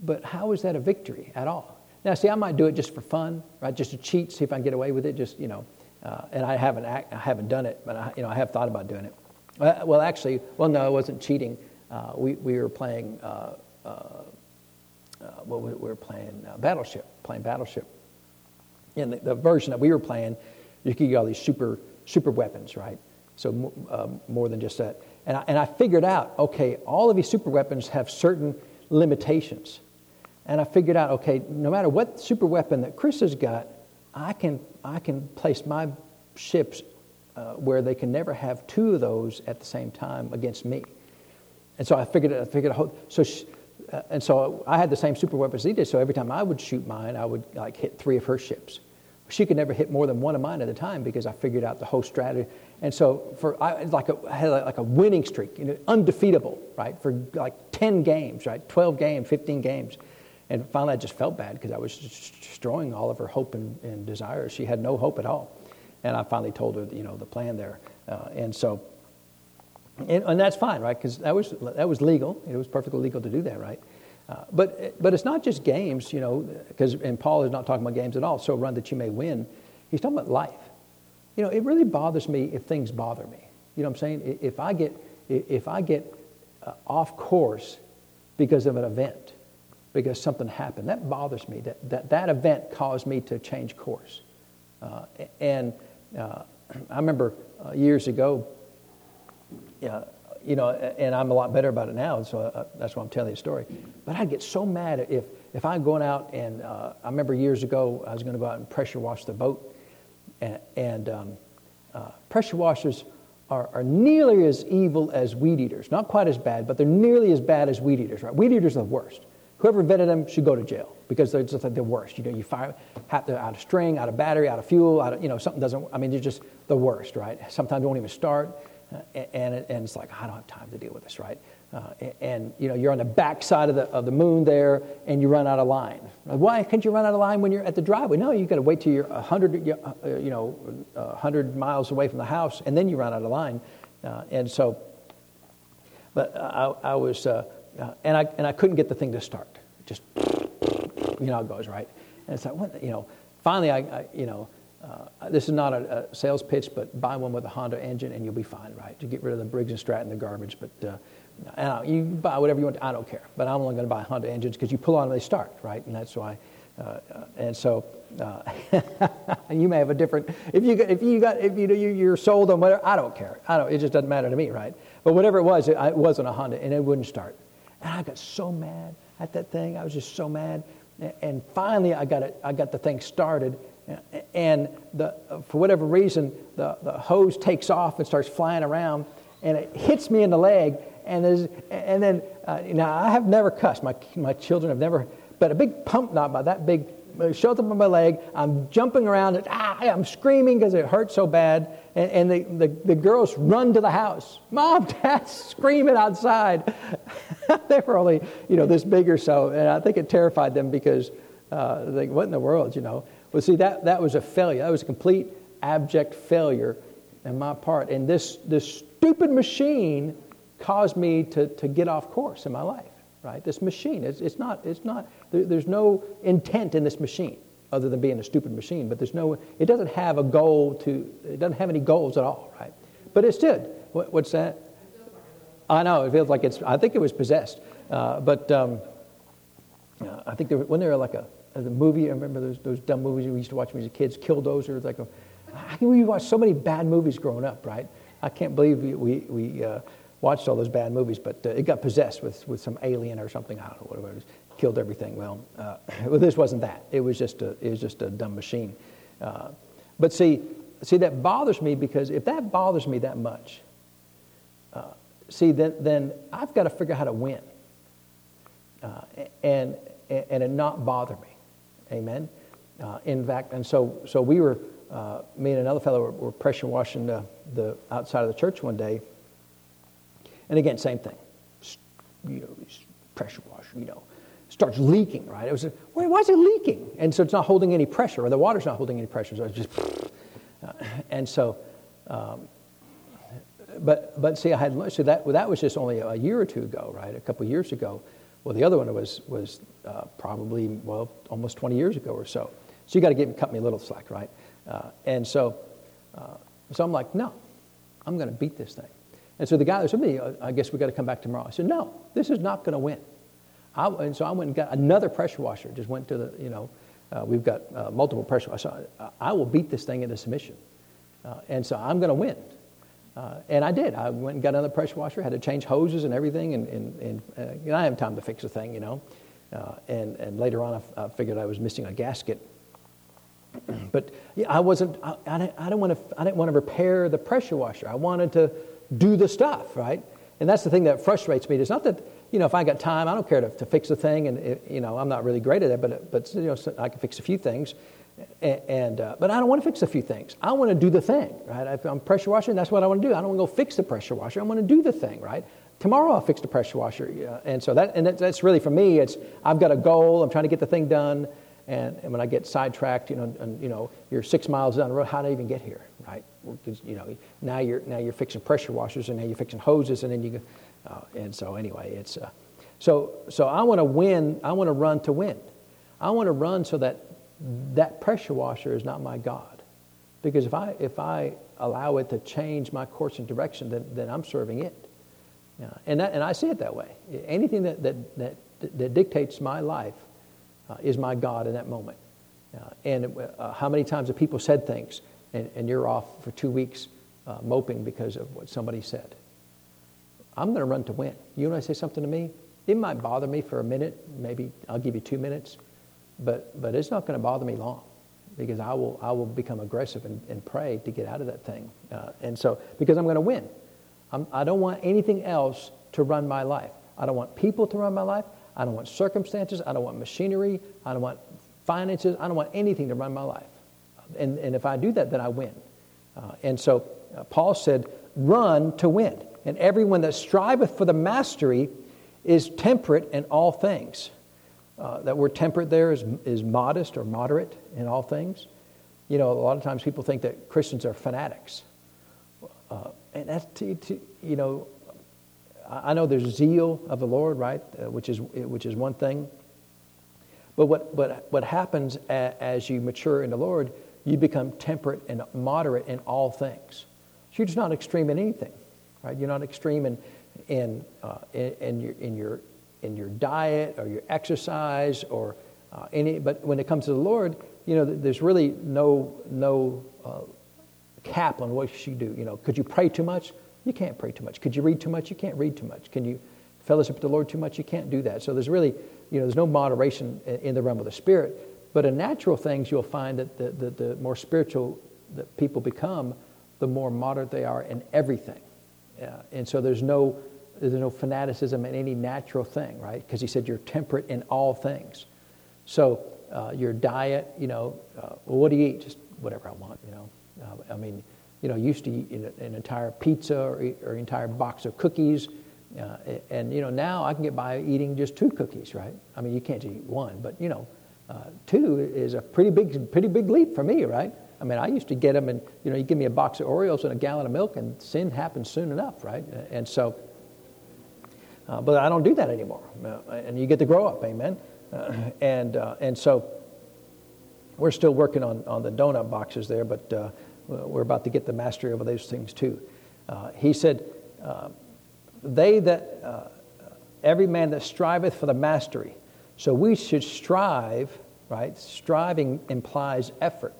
but how is that a victory at all? Now, see, I might do it just for fun, right? Just to cheat, see if I can get away with it. Just you know, uh, and I haven't, act, I haven't done it, but I, you know, I have thought about doing it. Uh, well, actually, well, no, it wasn't cheating. Uh, we, we were playing uh, uh, uh, what we were playing Battleship, playing Battleship. In the, the, version that we were playing, you could get all these super super weapons, right? So more than just that. And I, and I figured out, okay, all of these super weapons have certain limitations. And I figured out, okay, no matter what super weapon that Chris has got, I can, I can place my ships uh, where they can never have two of those at the same time against me. And so I figured, I figured, so uh, and so I had the same super weapons he did. So every time I would shoot mine, I would like hit three of her ships. She could never hit more than one of mine at a time because I figured out the whole strategy. And so for I like a, I had like a winning streak, you know, undefeatable, right? For like 10 games, right? 12 games, 15 games. And finally, I just felt bad because I was destroying all of her hope and, and desire. She had no hope at all. And I finally told her, you know, the plan there. Uh, and so and, and that's fine, right? Because that was, that was legal. It was perfectly legal to do that, right? Uh, but, but it's not just games, you know, because, and Paul is not talking about games at all, so run that you may win. He's talking about life. You know, it really bothers me if things bother me. You know what I'm saying? If I get, if I get uh, off course because of an event, because something happened, that bothers me. That, that, that event caused me to change course. Uh, and uh, I remember uh, years ago, you know, and I'm a lot better about it now, so uh, that's why I'm telling you the story. But I'd get so mad if, if I'm going out and uh, I remember years ago I was going to go out and pressure wash the boat, and, and um, uh, pressure washers are, are nearly as evil as weed eaters. Not quite as bad, but they're nearly as bad as weed eaters. Right? Weed eaters are the worst. Whoever invented them should go to jail because they're just like the worst. You know, you fire have to, out of string, out of battery, out of fuel, out of, you know, something doesn't. I mean, they're just the worst, right? Sometimes won't even start and, and it's like, I don't have time to deal with this, right? Uh, and, you know, you're on the back side of the, of the moon there, and you run out of line. Why can't you run out of line when you're at the driveway? No, you've got to wait till you're 100, uh, you know, 100 miles away from the house, and then you run out of line. Uh, and so, but I, I was, uh, uh, and, I, and I couldn't get the thing to start. Just, you know it goes, right? And it's like, what, you know, finally, I, I you know, uh, this is not a, a, sales pitch, but buy one with a Honda engine and you'll be fine, right? To get rid of the Briggs and Stratton, the garbage. But uh, and you buy whatever you want. I don't care. But I'm only going to buy Honda engines because you pull on them, they start, right? And that's why. Uh, uh and so, uh, you may have a different. If you if you got if you you're sold on whatever, I don't care. I don't. It just doesn't matter to me, right? But whatever it was, it, it wasn't a Honda, and it wouldn't start. And I got so mad at that thing. I was just so mad. And finally, I got it. I got the thing started, and the, for whatever reason, the, the hose takes off and starts flying around, and it hits me in the leg. And, and then, uh, now I have never cussed. My, my children have never, but a big pump knot by that big shows up on my leg. I'm jumping around. And, ah, I'm screaming because it hurts so bad. And, and the, the, the, girls run to the house. Mom, Dad, screaming outside. they were only, you know, this big or so. And I think it terrified them because uh, they, what in the world, you know? But see, that, that was a failure. That was a complete abject failure in my part. And this, this stupid machine caused me to, to get off course in my life, right? This machine, it's, it's, not, it's not There, there's no intent in this machine other than being a stupid machine, but there's no, it doesn't have a goal to, it doesn't have any goals at all, right? But it good. What, what's that? I know, it feels like it's, I think it was possessed. Uh, but um, I think there, when they were like a, a movie, I remember those, those dumb movies we used to watch when we were kids, Killdozer, like a, how can we watched so many bad movies growing up, right? I can't believe we, we, we uh, watched all those bad movies, but uh, it got possessed with, with some alien or something. I don't know what it was. Killed everything. Well, uh, well, this wasn't that. It was just a, it was just a dumb machine. Uh, but see, see, that bothers me because if that bothers me that much, uh, see, then, then I've got to figure out how to win uh, and, and it not bother me. Amen. in fact, and so, so we were, me and another fellow were, were pressure washing the, the outside of the church one day and again, same thing. You know, pressure washer, you know, starts leaking, right? It was, why is it leaking? And so it's not holding any pressure, or the water's not holding any pressure. So it's just, uh, and so, um, but but see, I had so that that was just only a year or two ago, right? A couple years ago. Well, the other one was was uh, probably well almost 20 years ago or so. So you got to give cut me a little slack, right? Uh, and so, uh, so I'm like, no, I'm going to beat this thing. And so the guy to me, I guess we got to come back tomorrow. I said, no, this is not going to win. I, and so I went and got another pressure washer. Just went to the, you know, uh, we've got uh, multiple pressure washers. I, I, will beat this thing into submission. Uh, and so I'm going to win. Uh, and I did. I went and got another pressure washer, had to change hoses and everything. And, and, and uh, I have time to fix the thing, you know. Uh, and, and later on, I, I, figured I was missing a gasket. but yeah, I wasn't, I, I, didn't, I, didn't want to, I didn't want to repair the pressure washer. I wanted to do the stuff, right? And that's the thing that frustrates me. It's not that, you know, if I got time, I don't care to, to fix a thing, and, it, you know, I'm not really great at it, but, but you know, I can fix a few things. And, and uh, but I don't want to fix a few things. I want to do the thing, right? If I'm pressure washing, that's what I want to do. I don't want to go fix the pressure washer. I want to do the thing, right? Tomorrow I'll fix the pressure washer. and so that, and that's really for me, it's, I've got a goal. I'm trying to get the thing done. And, and when I get sidetracked, you know, and, you know, you're six miles down the road, how did I even get here, right? You know, now you're, now you're fixing pressure washers and now you're fixing hoses and then you go, uh, and so anyway, it's, uh, so, so I want to win, I want to run to win. I want to run so that that pressure washer is not my God. Because if I, if I allow it to change my course and direction, then, then I'm serving it. Yeah. And, that, and I see it that way. Anything that, that, that, that dictates my life uh, is my God in that moment. Uh, and uh, how many times have people said things and, and you're off for two weeks uh, moping because of what somebody said? I'm going to run to win. You want to say something to me? It might bother me for a minute, maybe I'll give you two minutes, but, but it's not going to bother me long because I will, I will become aggressive and, and pray to get out of that thing. Uh, and so, because I'm going to win. I'm, I do not want anything else to run my life. I don't want people to run my life. I don't want circumstances. I don't want machinery. I don't want finances. I don't want anything to run my life. And, and if I do that, then I win. Uh, and so uh, Paul said, run to win. And everyone that striveth for the mastery is temperate in all things. Uh, that word temperate there is, is modest or moderate in all things. You know, a lot of times people think that Christians are fanatics. Uh, and that's, to, to, you know, I know there's zeal of the Lord, right, uh, which, is, which is one thing. But what, what, what happens a, as you mature in the Lord, you become temperate and moderate in all things. So you're just not extreme in anything, right? You're not extreme in, in, uh, in, in, your, in, your, in your diet or your exercise or uh, any, but when it comes to the Lord, you know, there's really no, no uh, cap on what you do. You know, could you pray too much? You can't pray too much. Could you read too much? You can't read too much. Can you fellowship with the Lord too much? You can't do that. So there's really, you know, there's no moderation in the realm of the Spirit. But in natural things, you'll find that the, the, the more spiritual that people become, the more moderate they are in everything. And so there's no, there's no fanaticism in any natural thing, right? Because he said you're temperate in all things. So uh, your diet, you know, uh, what do you eat? Just whatever I want, you know. Uh, I mean, you know, used to eat an entire pizza or, or entire box of cookies. Uh, and, you know, now I can get by eating just two cookies, right? I mean, you can't eat one, but, you know, uh, two is a pretty big, pretty big leap for me, right? I mean, I used to get them and, you know, you give me a box of Oreos and a gallon of milk and sin happens soon enough, right? And so, uh, but I don't do that anymore. Uh, and you get to grow up, amen? Uh, and, uh, and so we're still working on, on the donut boxes there, but uh, we're about to get the mastery over those things too. Uh, he said, They that, every man that striveth for the mastery. So we should strive, right? Striving implies effort.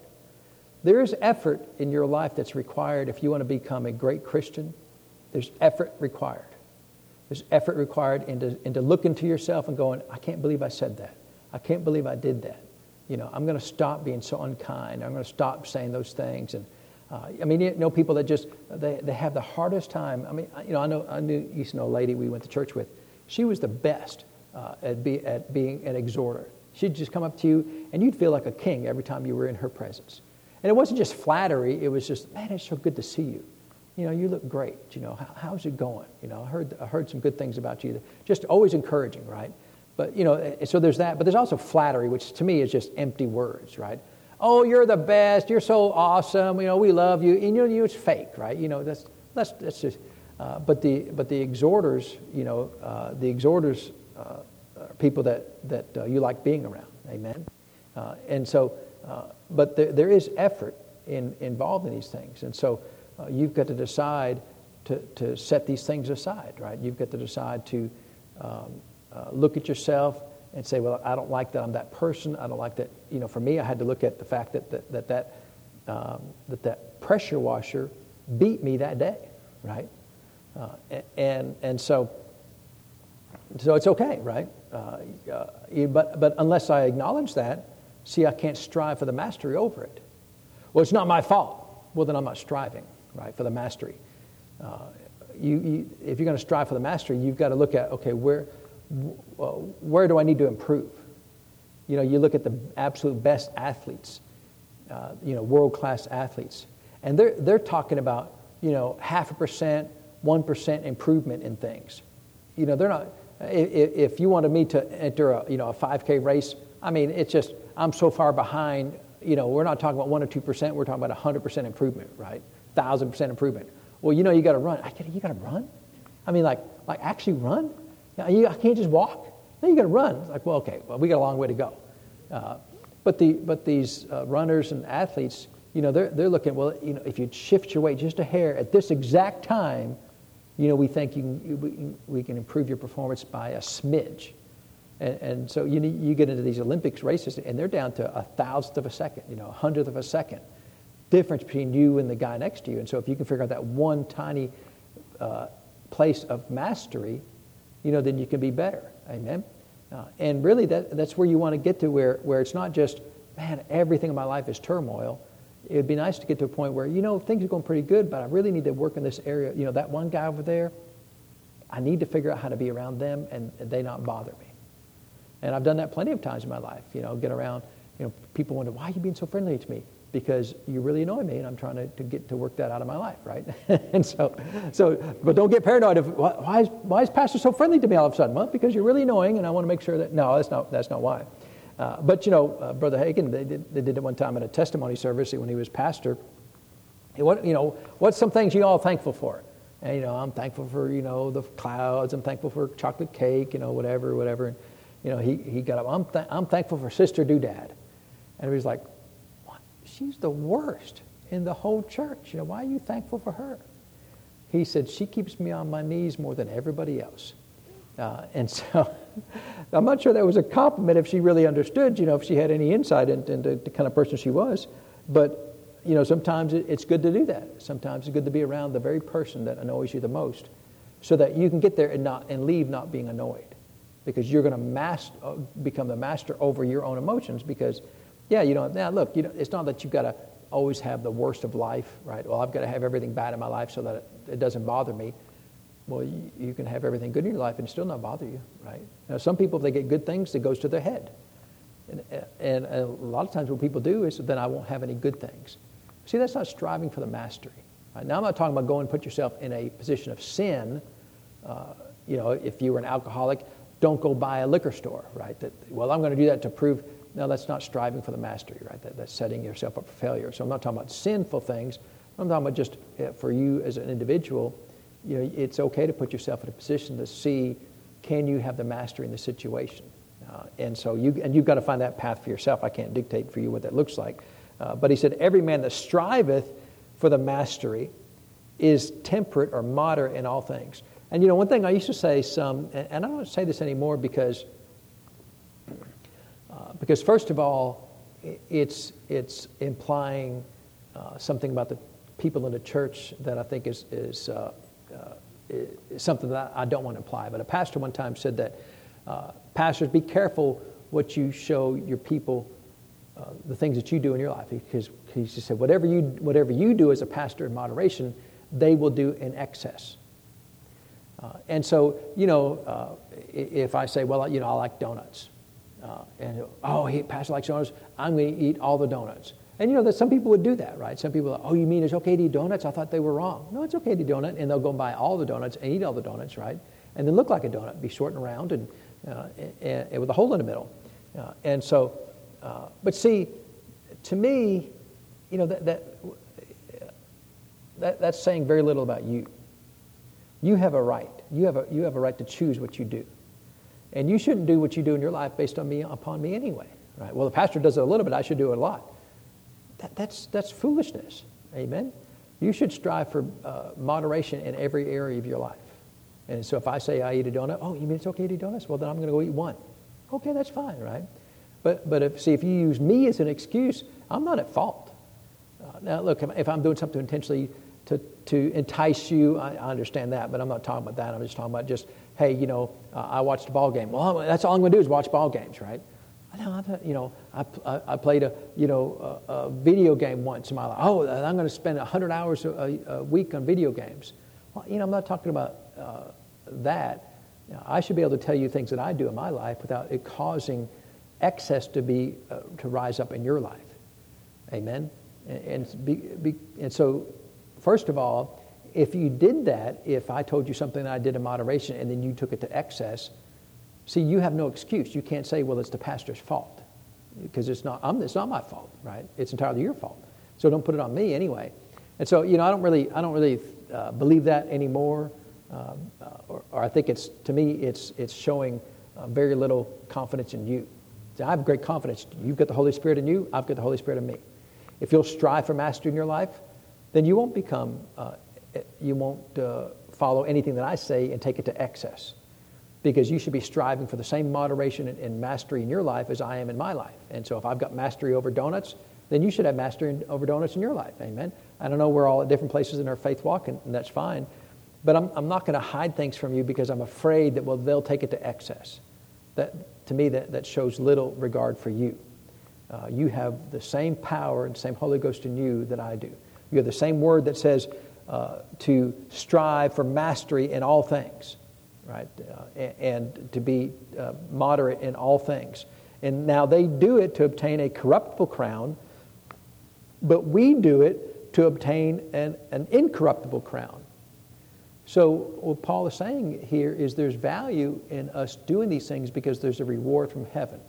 There is effort in your life that's required if you want to become a great Christian. There's effort required. There's effort required into, into looking to yourself and going, I can't believe I said that. I can't believe I did that. You know, I'm going to stop being so unkind. I'm going to stop saying those things. And uh, I mean, you know, people that just they, they have the hardest time. I mean, you know, I know I knew used to know a lady we went to church with. She was the best uh, at, be, at being an exhorter. She'd just come up to you, and you'd feel like a king every time you were in her presence. And it wasn't just flattery; it was just, man, it's so good to see you you know, you look great. You know, How, how's it going? You know, I heard, I heard some good things about you. Just always encouraging, right? But, you know, eh, so there's that. But there's also flattery, which to me is just empty words, right? Oh, you're the best. You're so awesome. You know, we love you. And, you know, you it's fake, right? You know, that's, that's, that's just, uh, but, the, but the exhorters, you know, uh, the exhorters uh, are people that, that uh, you like being around. Amen? Uh, and so, uh, but there, there is effort in, involved in these things. And so, uh, you've got to decide to, to set these things aside, right? You've got to decide to um, uh, look at yourself and say, well, I don't like that I'm that person. I don't like that. You know, for me, I had to look at the fact that that, that, that, um, that, that pressure washer beat me that day, right? Uh, and, and so, so it's okay, right? Uh, uh, but, but unless I acknowledge that, see, I can't strive for the mastery over it. Well, it's not my fault. Well, then I'm not striving right, for the mastery. Uh, you, you, if you're going to strive for the mastery, you've got to look at, okay, where, where do I need to improve? You know, you look at the absolute best athletes, uh, you know, world-class athletes, and they're, they're talking about, you know, half a percent, 1% improvement in things. You know, they're not, if, if you wanted me to enter a, you know, a 5K race, I mean, it's just, I'm so far behind, you know, we're not talking about 1 or 2%, we're talking about 100% improvement, right? thousand percent improvement. Well, you know you got to run. I get You got to run. I mean, like like actually run. You, I can't just walk. No, you got to run. It's like, well, okay, well, we got a long way to go. Uh, but the but these uh, runners and athletes, you know, they're they're looking. Well, you know, if you shift your weight just a hair at this exact time, you know, we think you can, we can improve your performance by a smidge. And, and so you, you get into these Olympics races, and they're down to a thousandth of a second, you know, a hundredth of a second difference between you and the guy next to you. And so if you can figure out that one tiny uh, place of mastery, you know, then you can be better. Amen. Uh, and really, that, that's where you want to get to, where, where it's not just, man, everything in my life is turmoil. It would be nice to get to a point where, you know, things are going pretty good, but I really need to work in this area. You know, that one guy over there, I need to figure out how to be around them and they not bother me. And I've done that plenty of times in my life. You know, get around, you know, people wonder, why are you being so friendly to me? because you really annoy me and I'm trying to, to get to work that out of my life, right? and so, so, but don't get paranoid of why is, why is pastor so friendly to me all of a sudden? Well, because you're really annoying and I want to make sure that, no, that's not, that's not why. Uh, but you know, uh, Brother Hagin, they did, they did it one time at a testimony service when he was pastor. What, you know, what's some things you all thankful for? And, you know, I'm thankful for, you know, the clouds. I'm thankful for chocolate cake, you know, whatever, whatever. And, you know, he, he got up, I'm, th- I'm thankful for Sister Doodad. And he was like, she's the worst in the whole church. You know, why are you thankful for her? He said, she keeps me on my knees more than everybody else. Uh, and so I'm not sure that was a compliment if she really understood, you know, if she had any insight into, into the kind of person she was. But, you know, sometimes it's good to do that. Sometimes it's good to be around the very person that annoys you the most so that you can get there and, not, and leave not being annoyed. Because you're going to master, uh, become the master over your own emotions because yeah, you know, now look, you know, it's not that you've got to always have the worst of life, right? Well, I've got to have everything bad in my life so that it, it doesn't bother me. Well, you, you, can have everything good in your life and still not bother you, right? Now, some people, if they get good things, it goes to their head. And, and a lot of times what people do is then I won't have any good things. See, that's not striving for the mastery. Right? Now, I'm not talking about going and put yourself in a position of sin. Uh, you know, if you were an alcoholic, don't go buy a liquor store, right? That, well, I'm going to do that to prove no, that's not striving for the mastery, right? That, that's setting yourself up for failure. So I'm not talking about sinful things. I'm talking about just uh, for you as an individual, you know, it's okay to put yourself in a position to see can you have the mastery in the situation. Uh, and so you, and you've got to find that path for yourself. I can't dictate for you what that looks like. Uh, but he said, every man that striveth for the mastery is temperate or moderate in all things. And you know, one thing I used to say some, and I don't say this anymore because, uh, because first of all, it's, it's implying uh, something about the people in the church that I think is, is, uh, uh is something that I don't want to imply. But a pastor one time said that uh, pastors, be careful what you show your people, uh, the things that you do in your life. Because he said, whatever you, whatever you do as a pastor in moderation, they will do in excess. Uh, and so, you know, uh, if I say, well, you know, I like donuts, uh, and oh, he, pastor likes donuts, I'm going to eat all the donuts. And you know that some people would do that, right? Some people, are, oh, you mean it's okay to eat donuts? I thought they were wrong. No, it's okay to eat donut, and they'll go and buy all the donuts and eat all the donuts, right? And then look like a donut, be short and round, and, uh, and, and with a hole in the middle. Uh, and so, uh, but see, to me, you know that, that that that's saying very little about you. You have a right. You have a you have a right to choose what you do, and you shouldn't do what you do in your life based on me upon me anyway, right? Well, the pastor does it a little bit. I should do it a lot. That, that's, that's foolishness. Amen? You should strive for uh, moderation in every area of your life. And so if I say I eat a donut, oh, you mean it's okay to eat donuts? Well, then I'm going to go eat one. Okay, that's fine, right? But, but if, see, if you use me as an excuse, I'm not at fault. Uh, now, look, if I'm doing something intentionally to, to entice you, I, I, understand that, but I'm not talking about that. I'm just talking about just, hey, you know, uh, I watched a ball game. Well, that's all I'm going to do is watch ball games, right? you know, I, I played a, you know, a, a, video game once in my life. Oh, I'm going to spend 100 hours a, a, week on video games. Well, you know, I'm not talking about uh, that. I should be able to tell you things that I do in my life without it causing excess to be, uh, to rise up in your life. Amen? And, and, be, be, and so, first of all, if you did that, if I told you something I did in moderation and then you took it to excess, See, you have no excuse. You can't say, well, it's the pastor's fault because it's not, I'm, it's not my fault, right? It's entirely your fault. So don't put it on me anyway. And so, you know, I don't really, I don't really uh, believe that anymore. Um, uh, or, or, I think it's, to me, it's, it's showing uh, very little confidence in you. See, I have great confidence. You've got the Holy Spirit in you, I've got the Holy Spirit in me. If you'll strive for mastery in your life, then you won't become, uh, you won't uh, follow anything that I say and take it to excess because you should be striving for the same moderation and, and, mastery in your life as I am in my life. And so if I've got mastery over donuts, then you should have mastery over donuts in your life. Amen. I don't know, we're all at different places in our faith walk, and, and that's fine. But I'm, I'm not going to hide things from you because I'm afraid that, well, they'll take it to excess. That, to me, that, that shows little regard for you. Uh, you have the same power and same Holy Ghost in you that I do. You have the same word that says uh, to strive for mastery in all things right? Uh, and, to be uh, moderate in all things. And now they do it to obtain a corruptible crown, but we do it to obtain an, an incorruptible crown. So, what Paul is saying here is there's value in us doing these things because there's a reward from heaven.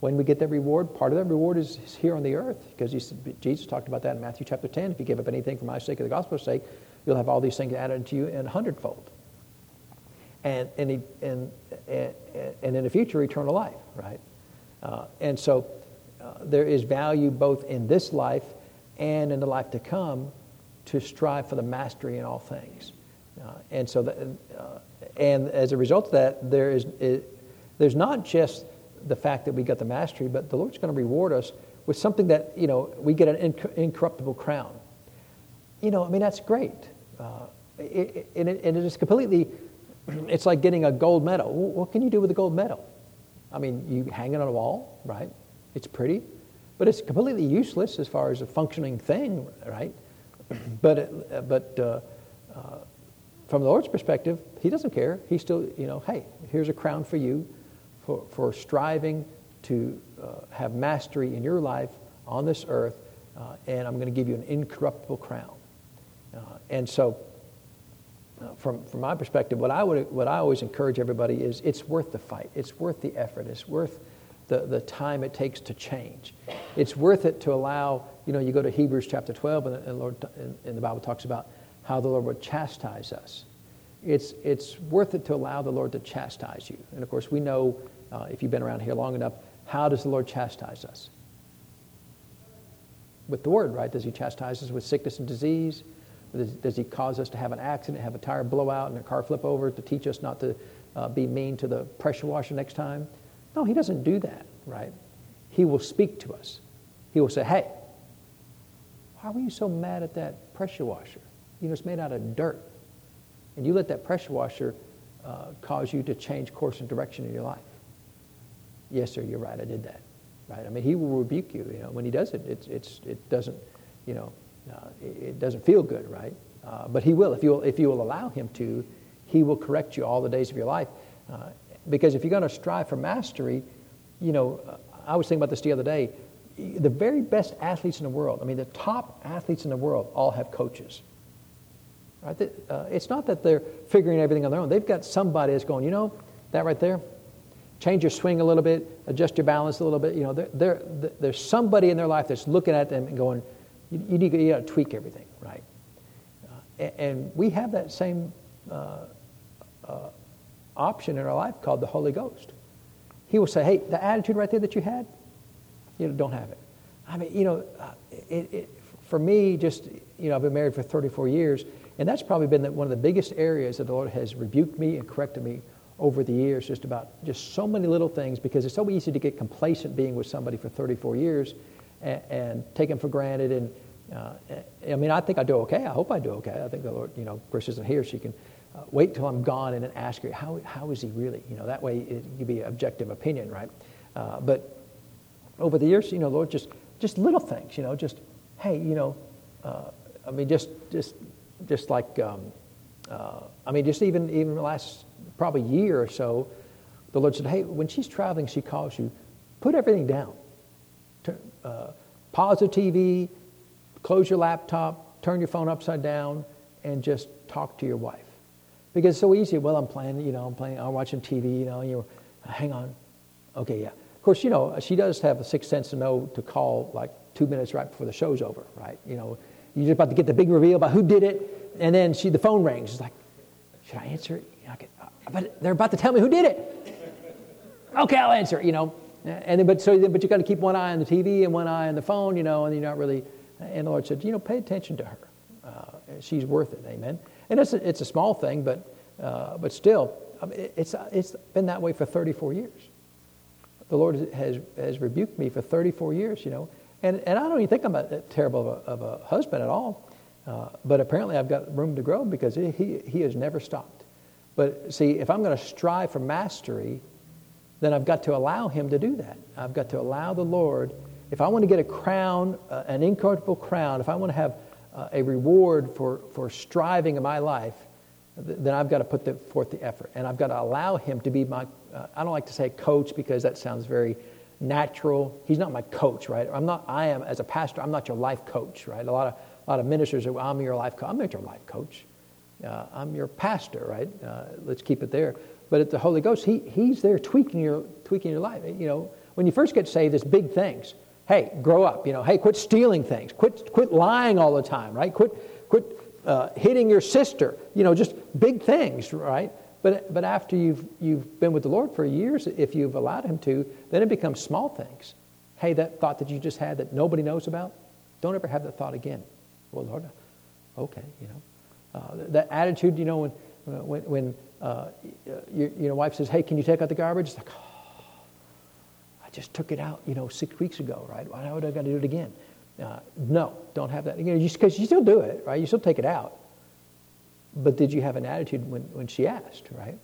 When we get that reward, part of that reward is here on the earth because Jesus talked about that in Matthew chapter 10. If you give up anything for my sake or the gospel's sake, you'll have all these things added to you in a hundredfold and, and, he, and, and in the future, eternal life, right? Uh, and so uh, there is value both in this life and in the life to come to strive for the mastery in all things. Uh, and so, that, uh, and as a result of that, there is, it, there's not just the fact that we got the mastery, but the Lord's going to reward us with something that, you know, we get an inc- incorruptible crown. You know, I mean, that's great. Uh, it, it, and it is completely it's like getting a gold medal. What can you do with a gold medal? I mean, you hang it on a wall, right? It's pretty, but it's completely useless as far as a functioning thing, right? but but uh, uh, from the Lord's perspective, He doesn't care. He still, you know, hey, here's a crown for you for, for striving to uh, have mastery in your life on this earth, uh, and I'm going to give you an incorruptible crown. Uh, and so from, from my perspective, what I, would, what I always encourage everybody is it's worth the fight. It's worth the effort. It's worth the, the time it takes to change. It's worth it to allow, you know, you go to Hebrews chapter 12, and, and, Lord, and, and the Bible talks about how the Lord would chastise us. it's, it's worth it to allow the Lord to chastise you. And of course, we know, uh, if you've been around here long enough, how does the Lord chastise us? With the word, right? Does he chastise us with sickness and disease? Does, does he cause us to have an accident, have a tire blowout, and a car flip over to teach us not to uh, be mean to the pressure washer next time? No, he doesn't do that, right? He will speak to us. He will say, hey, why were you so mad at that pressure washer? You know, it's made out of dirt. And you let that pressure washer uh, cause you to change course and direction in your life. Yes, sir, you're right, I did that. Right? I mean, he will rebuke you. You know, when he does it, it's, it's, it doesn't, you know, uh, it, it, doesn't feel good, right? Uh, but he will. If you'll, if you will allow him to, he will correct you all the days of your life. Uh, because if you're going to strive for mastery, you know, I was thinking about this the other day. The very best athletes in the world, I mean, the top athletes in the world all have coaches. Right? Uh, it's not that they're figuring everything on their own. They've got somebody that's going, you know, that right there, change your swing a little bit, adjust your balance a little bit. You know, they're, there's somebody in their life that's looking at them and going, you, you need to tweak everything, right? Uh, and, we have that same uh, uh, option in our life called the Holy Ghost. He will say, hey, the attitude right there that you had, you know, don't have it. I mean, you know, uh, it, it, for me, just, you know, I've been married for 34 years, and that's probably been one of the biggest areas that the Lord has rebuked me and corrected me over the years, just about just so many little things, because it's so easy to get complacent being with somebody for 34 years and, and take them for granted. And uh, I mean, I think I do okay. I hope I do okay. I think the Lord, you know, Chris isn't here. so She can uh, wait till I'm gone and then ask her, how, how is he really? You know, that way it can be objective opinion, right? Uh, but over the years, you know, Lord, just, just little things, you know, just, hey, you know, uh, I mean, just, just, just like, um, uh, I mean, just even, even the last probably year or so, the Lord said, hey, when she's traveling, she calls you, put everything down. Turn, uh, pause the TV, close your laptop, turn your phone upside down, and just talk to your wife. Because it's so easy. Well, I'm playing, you know, I'm playing, I'm watching TV, you know, you hang on. Okay, yeah. Of course, you know, she does have a sixth sense to know to call like two minutes right before the show's over, right? You know, you're just about to get the big reveal about who did it, and then she, the phone rings. She's like, should I answer it? Uh, but they're about to tell me who did it. Okay, I'll answer, you know. And then, but so, but you got to keep one eye on the TV and one eye on the phone, you know, and you're not really. And the Lord said, you know, pay attention to her. Uh, she's worth it, amen. And it's a, it's a small thing, but uh, but still, I mean, it's it's been that way for 34 years. The Lord has has rebuked me for 34 years, you know, and and I don't even think I'm a, terrible of a, of a husband at all. Uh, but apparently, I've got room to grow because he, he, he has never stopped. But see, if I'm going to strive for mastery, then I've got to allow him to do that. I've got to allow the Lord. If I want to get a crown, uh, an incorruptible crown, if I want to have uh, a reward for, for striving in my life, th- then I've got to put the, forth the effort. And I've got to allow him to be my, uh, I don't like to say coach because that sounds very natural. He's not my coach, right? I'm not, I am, as a pastor, I'm not your life coach, right? A lot of, a lot of ministers are, I'm your life coach. I'm not your life coach. Uh, I'm your pastor, right? Uh, let's keep it there. But at the Holy Ghost, he, He's there tweaking your, tweaking your life. You know, when you first get saved, it's big things. Hey, grow up. You know, hey, quit stealing things. Quit, quit lying all the time, right? Quit, quit uh, hitting your sister. You know, just big things, right? But, but after you've, you've been with the Lord for years, if you've allowed Him to, then it becomes small things. Hey, that thought that you just had that nobody knows about, don't ever have that thought again. Well, Lord, okay, you know. Uh, that attitude, you know, when, when, when uh, your, your wife says, hey, can you take out the garbage? It's like, oh, I just took it out, you know, six weeks ago, right? Why would I got to do it again? Uh, no, don't have that. You know, because you, you still do it, right? You still take it out. But did you have an attitude when, when she asked, right?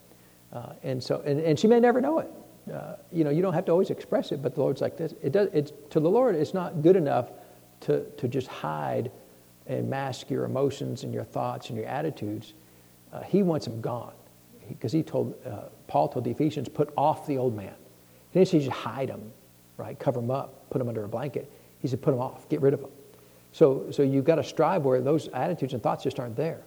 Uh, and so, and, and she may never know it. Uh, you know, you don't have to always express it, but the Lord's like this. It does, it's, to the Lord, it's not good enough to, to just hide and mask your emotions and your thoughts and your attitudes. Uh, he wants them gone. Because he, he, told, uh, Paul told the Ephesians, put off the old man. He didn't say just hide them, right? Cover them up, put them under a blanket. He said, put them off, get rid of them. So, so you've got to strive where those attitudes and thoughts just aren't there.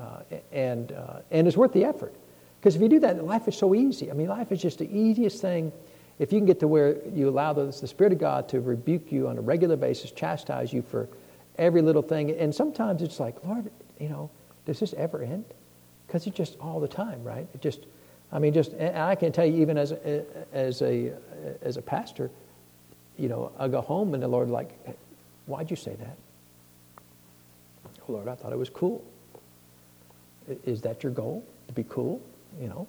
Uh, and, uh, and it's worth the effort. Because if you do that, life is so easy. I mean, life is just the easiest thing. If you can get to where you allow the, the Spirit of God to rebuke you on a regular basis, chastise you for every little thing. And sometimes it's like, Lord, you know, does this ever end? Because it's just all the time, right? It just, I mean, just, and I can tell you, even as a, as a, as a pastor, you know, I go home and the Lord, like, why'd you say that? Oh, Lord, I thought it was cool. Is that your goal, to be cool? You know?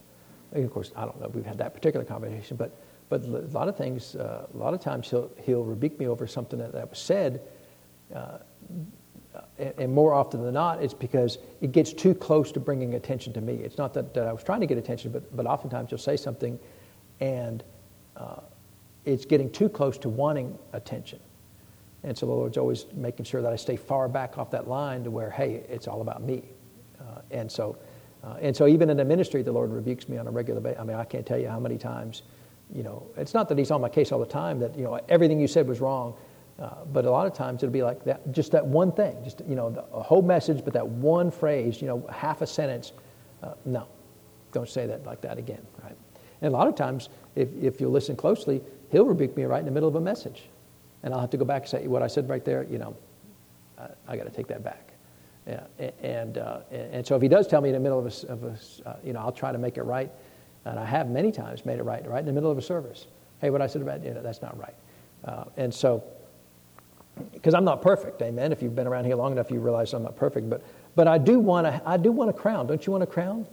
And of course, I don't know we've had that particular conversation, but, but a lot of things, uh, a lot of times he'll, he'll rebuke me over something that, that was said. Uh, and, more often than not, it's because it gets too close to bringing attention to me. It's not that, that I was trying to get attention, but, but oftentimes you'll say something and uh, it's getting too close to wanting attention. And so the Lord's always making sure that I stay far back off that line to where, hey, it's all about me. Uh, and so, uh, and so even in the ministry, the Lord rebukes me on a regular basis. I mean, I can't tell you how many times, you know, it's not that He's on my case all the time. That you know everything you said was wrong. Uh, but a lot of times it'll be like that, just that one thing, just you know, the, a whole message, but that one phrase, you know, half a sentence. Uh, no, don't say that like that again, right? And a lot of times, if, if you listen closely, he'll rebuke me right in the middle of a message, and I'll have to go back and say what I said right there. You know, I, I got to take that back. Yeah, and, uh, and so if he does tell me in the middle of a, of a uh, you know, I'll try to make it right, and I have many times made it right, right in the middle of a service. Hey, what I said about you know, that's not right. Uh, and so because I'm not perfect, amen. If you've been around here long enough, you realize I'm not perfect. But, but I do want a, I do want a crown. Don't you want a crown?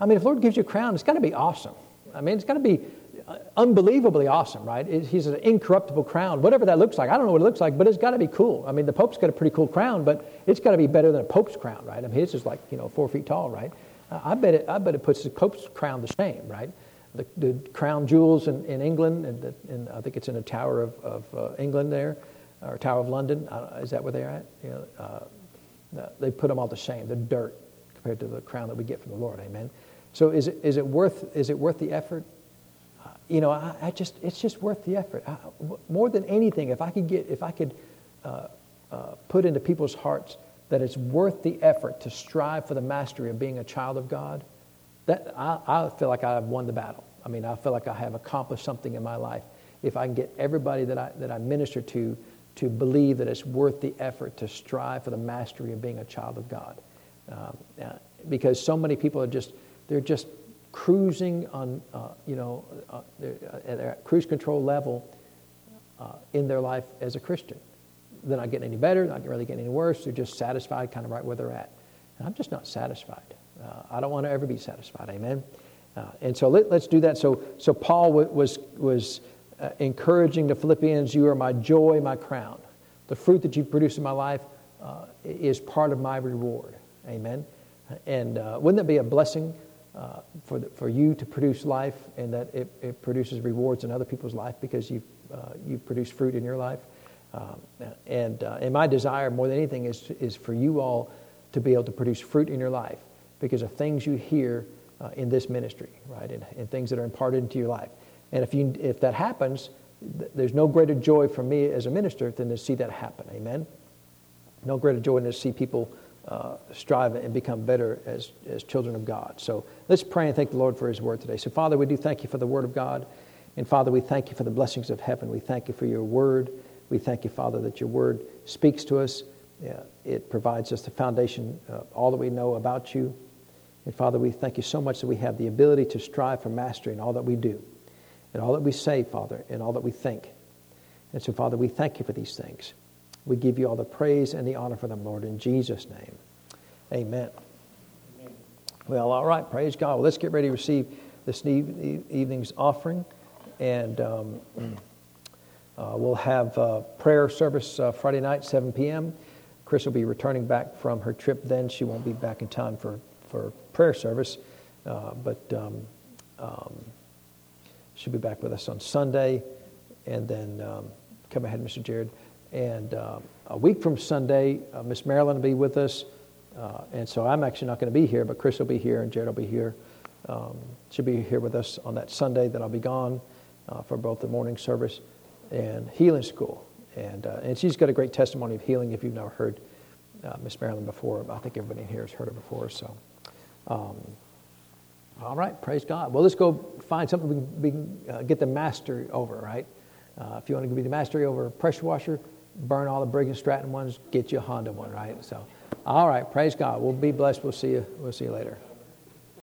I mean, if Lord gives you a crown, it's got to be awesome. I mean, it's got to be uh, unbelievably awesome, right? It, he's an incorruptible crown, whatever that looks like. I don't know what it looks like, but it's got to be cool. I mean, the Pope's got a pretty cool crown, but it's got to be better than a Pope's crown, right? I mean, his is like you know four feet tall, right? I bet it. I bet it puts the Pope's crown to shame, right? The, the crown jewels in, in England, and, the, I think it's in the Tower of, of uh, England there or Tower of London. is that where they're at? You know, uh, they put them all to shame. They're dirt compared to the crown that we get from the Lord. Amen. So is it, is it worth is it worth the effort? Uh, you know, I, I, just it's just worth the effort. I, more than anything, if I could get if I could uh, uh, put into people's hearts that it's worth the effort to strive for the mastery of being a child of God, that I, I feel like I have won the battle. I mean, I feel like I have accomplished something in my life. If I can get everybody that I that I minister to to believe that it's worth the effort to strive for the mastery of being a child of God. Um, uh, because so many people are just, they're just cruising on, uh, you know, uh, at their cruise control level uh, in their life as a Christian. They're not getting any better, not really getting any worse. They're just satisfied kind of right where they're at. And I'm just not satisfied. Uh, I don't want to ever be satisfied. Amen. Uh, and so let, us do that. So, so Paul w- was, was uh, encouraging the Philippians, You are my joy, my crown. The fruit that you produce in my life uh, is part of my reward. Amen. And uh, wouldn't that be a blessing uh, for, the, for you to produce life and that it, it, produces rewards in other people's life because you've, uh, you've produced fruit in your life? Um, and, and my desire more than anything is, is for you all to be able to produce fruit in your life because of things you hear in this ministry, right? And, and things that are imparted into your life. And if, you, if that happens, th- there's no greater joy for me as a minister than to see that happen. Amen? No greater joy than to see people uh, strive and become better as, as children of God. So let's pray and thank the Lord for His word today. So, Father, we do thank you for the word of God. And, Father, we thank you for the blessings of heaven. We thank you for your word. We thank you, Father, that your word speaks to us. Yeah, it provides us the foundation, uh, all that we know about you. And, Father, we thank you so much that we have the ability to strive for mastery in all that we do in all that we say, Father, in all that we think. And so, Father, we thank you for these things. We give you all the praise and the honor for them, Lord, in Jesus' name. Amen. Amen. Well, all right, praise God. Well, let's get ready to receive this evening's offering. And um, uh, we'll have uh, prayer service uh, Friday night, 7 p.m. Chris will be returning back from her trip then. She won't be back in time for, for prayer service. Uh, but um, um, She'll be back with us on Sunday. And then um, come ahead, Mr. Jared. And um, a week from Sunday, uh, Miss Marilyn will be with us. Uh, and so I'm actually not going to be here, but Chris will be here and Jared will be here. Um, she'll be here with us on that Sunday that I'll be gone uh, for both the morning service and healing school. And, uh, and she's got a great testimony of healing if you've never heard uh, Miss Marilyn before. I think everybody in here has heard her before. So, um, all right, praise God. Well, let's go find something we can, uh, get the mastery over, right? Uh, if you want to be the mastery over a pressure washer, burn all the Briggs and Stratton ones, get you a Honda one, right? So, all right, praise God. We'll be blessed. We'll see you. We'll see you later.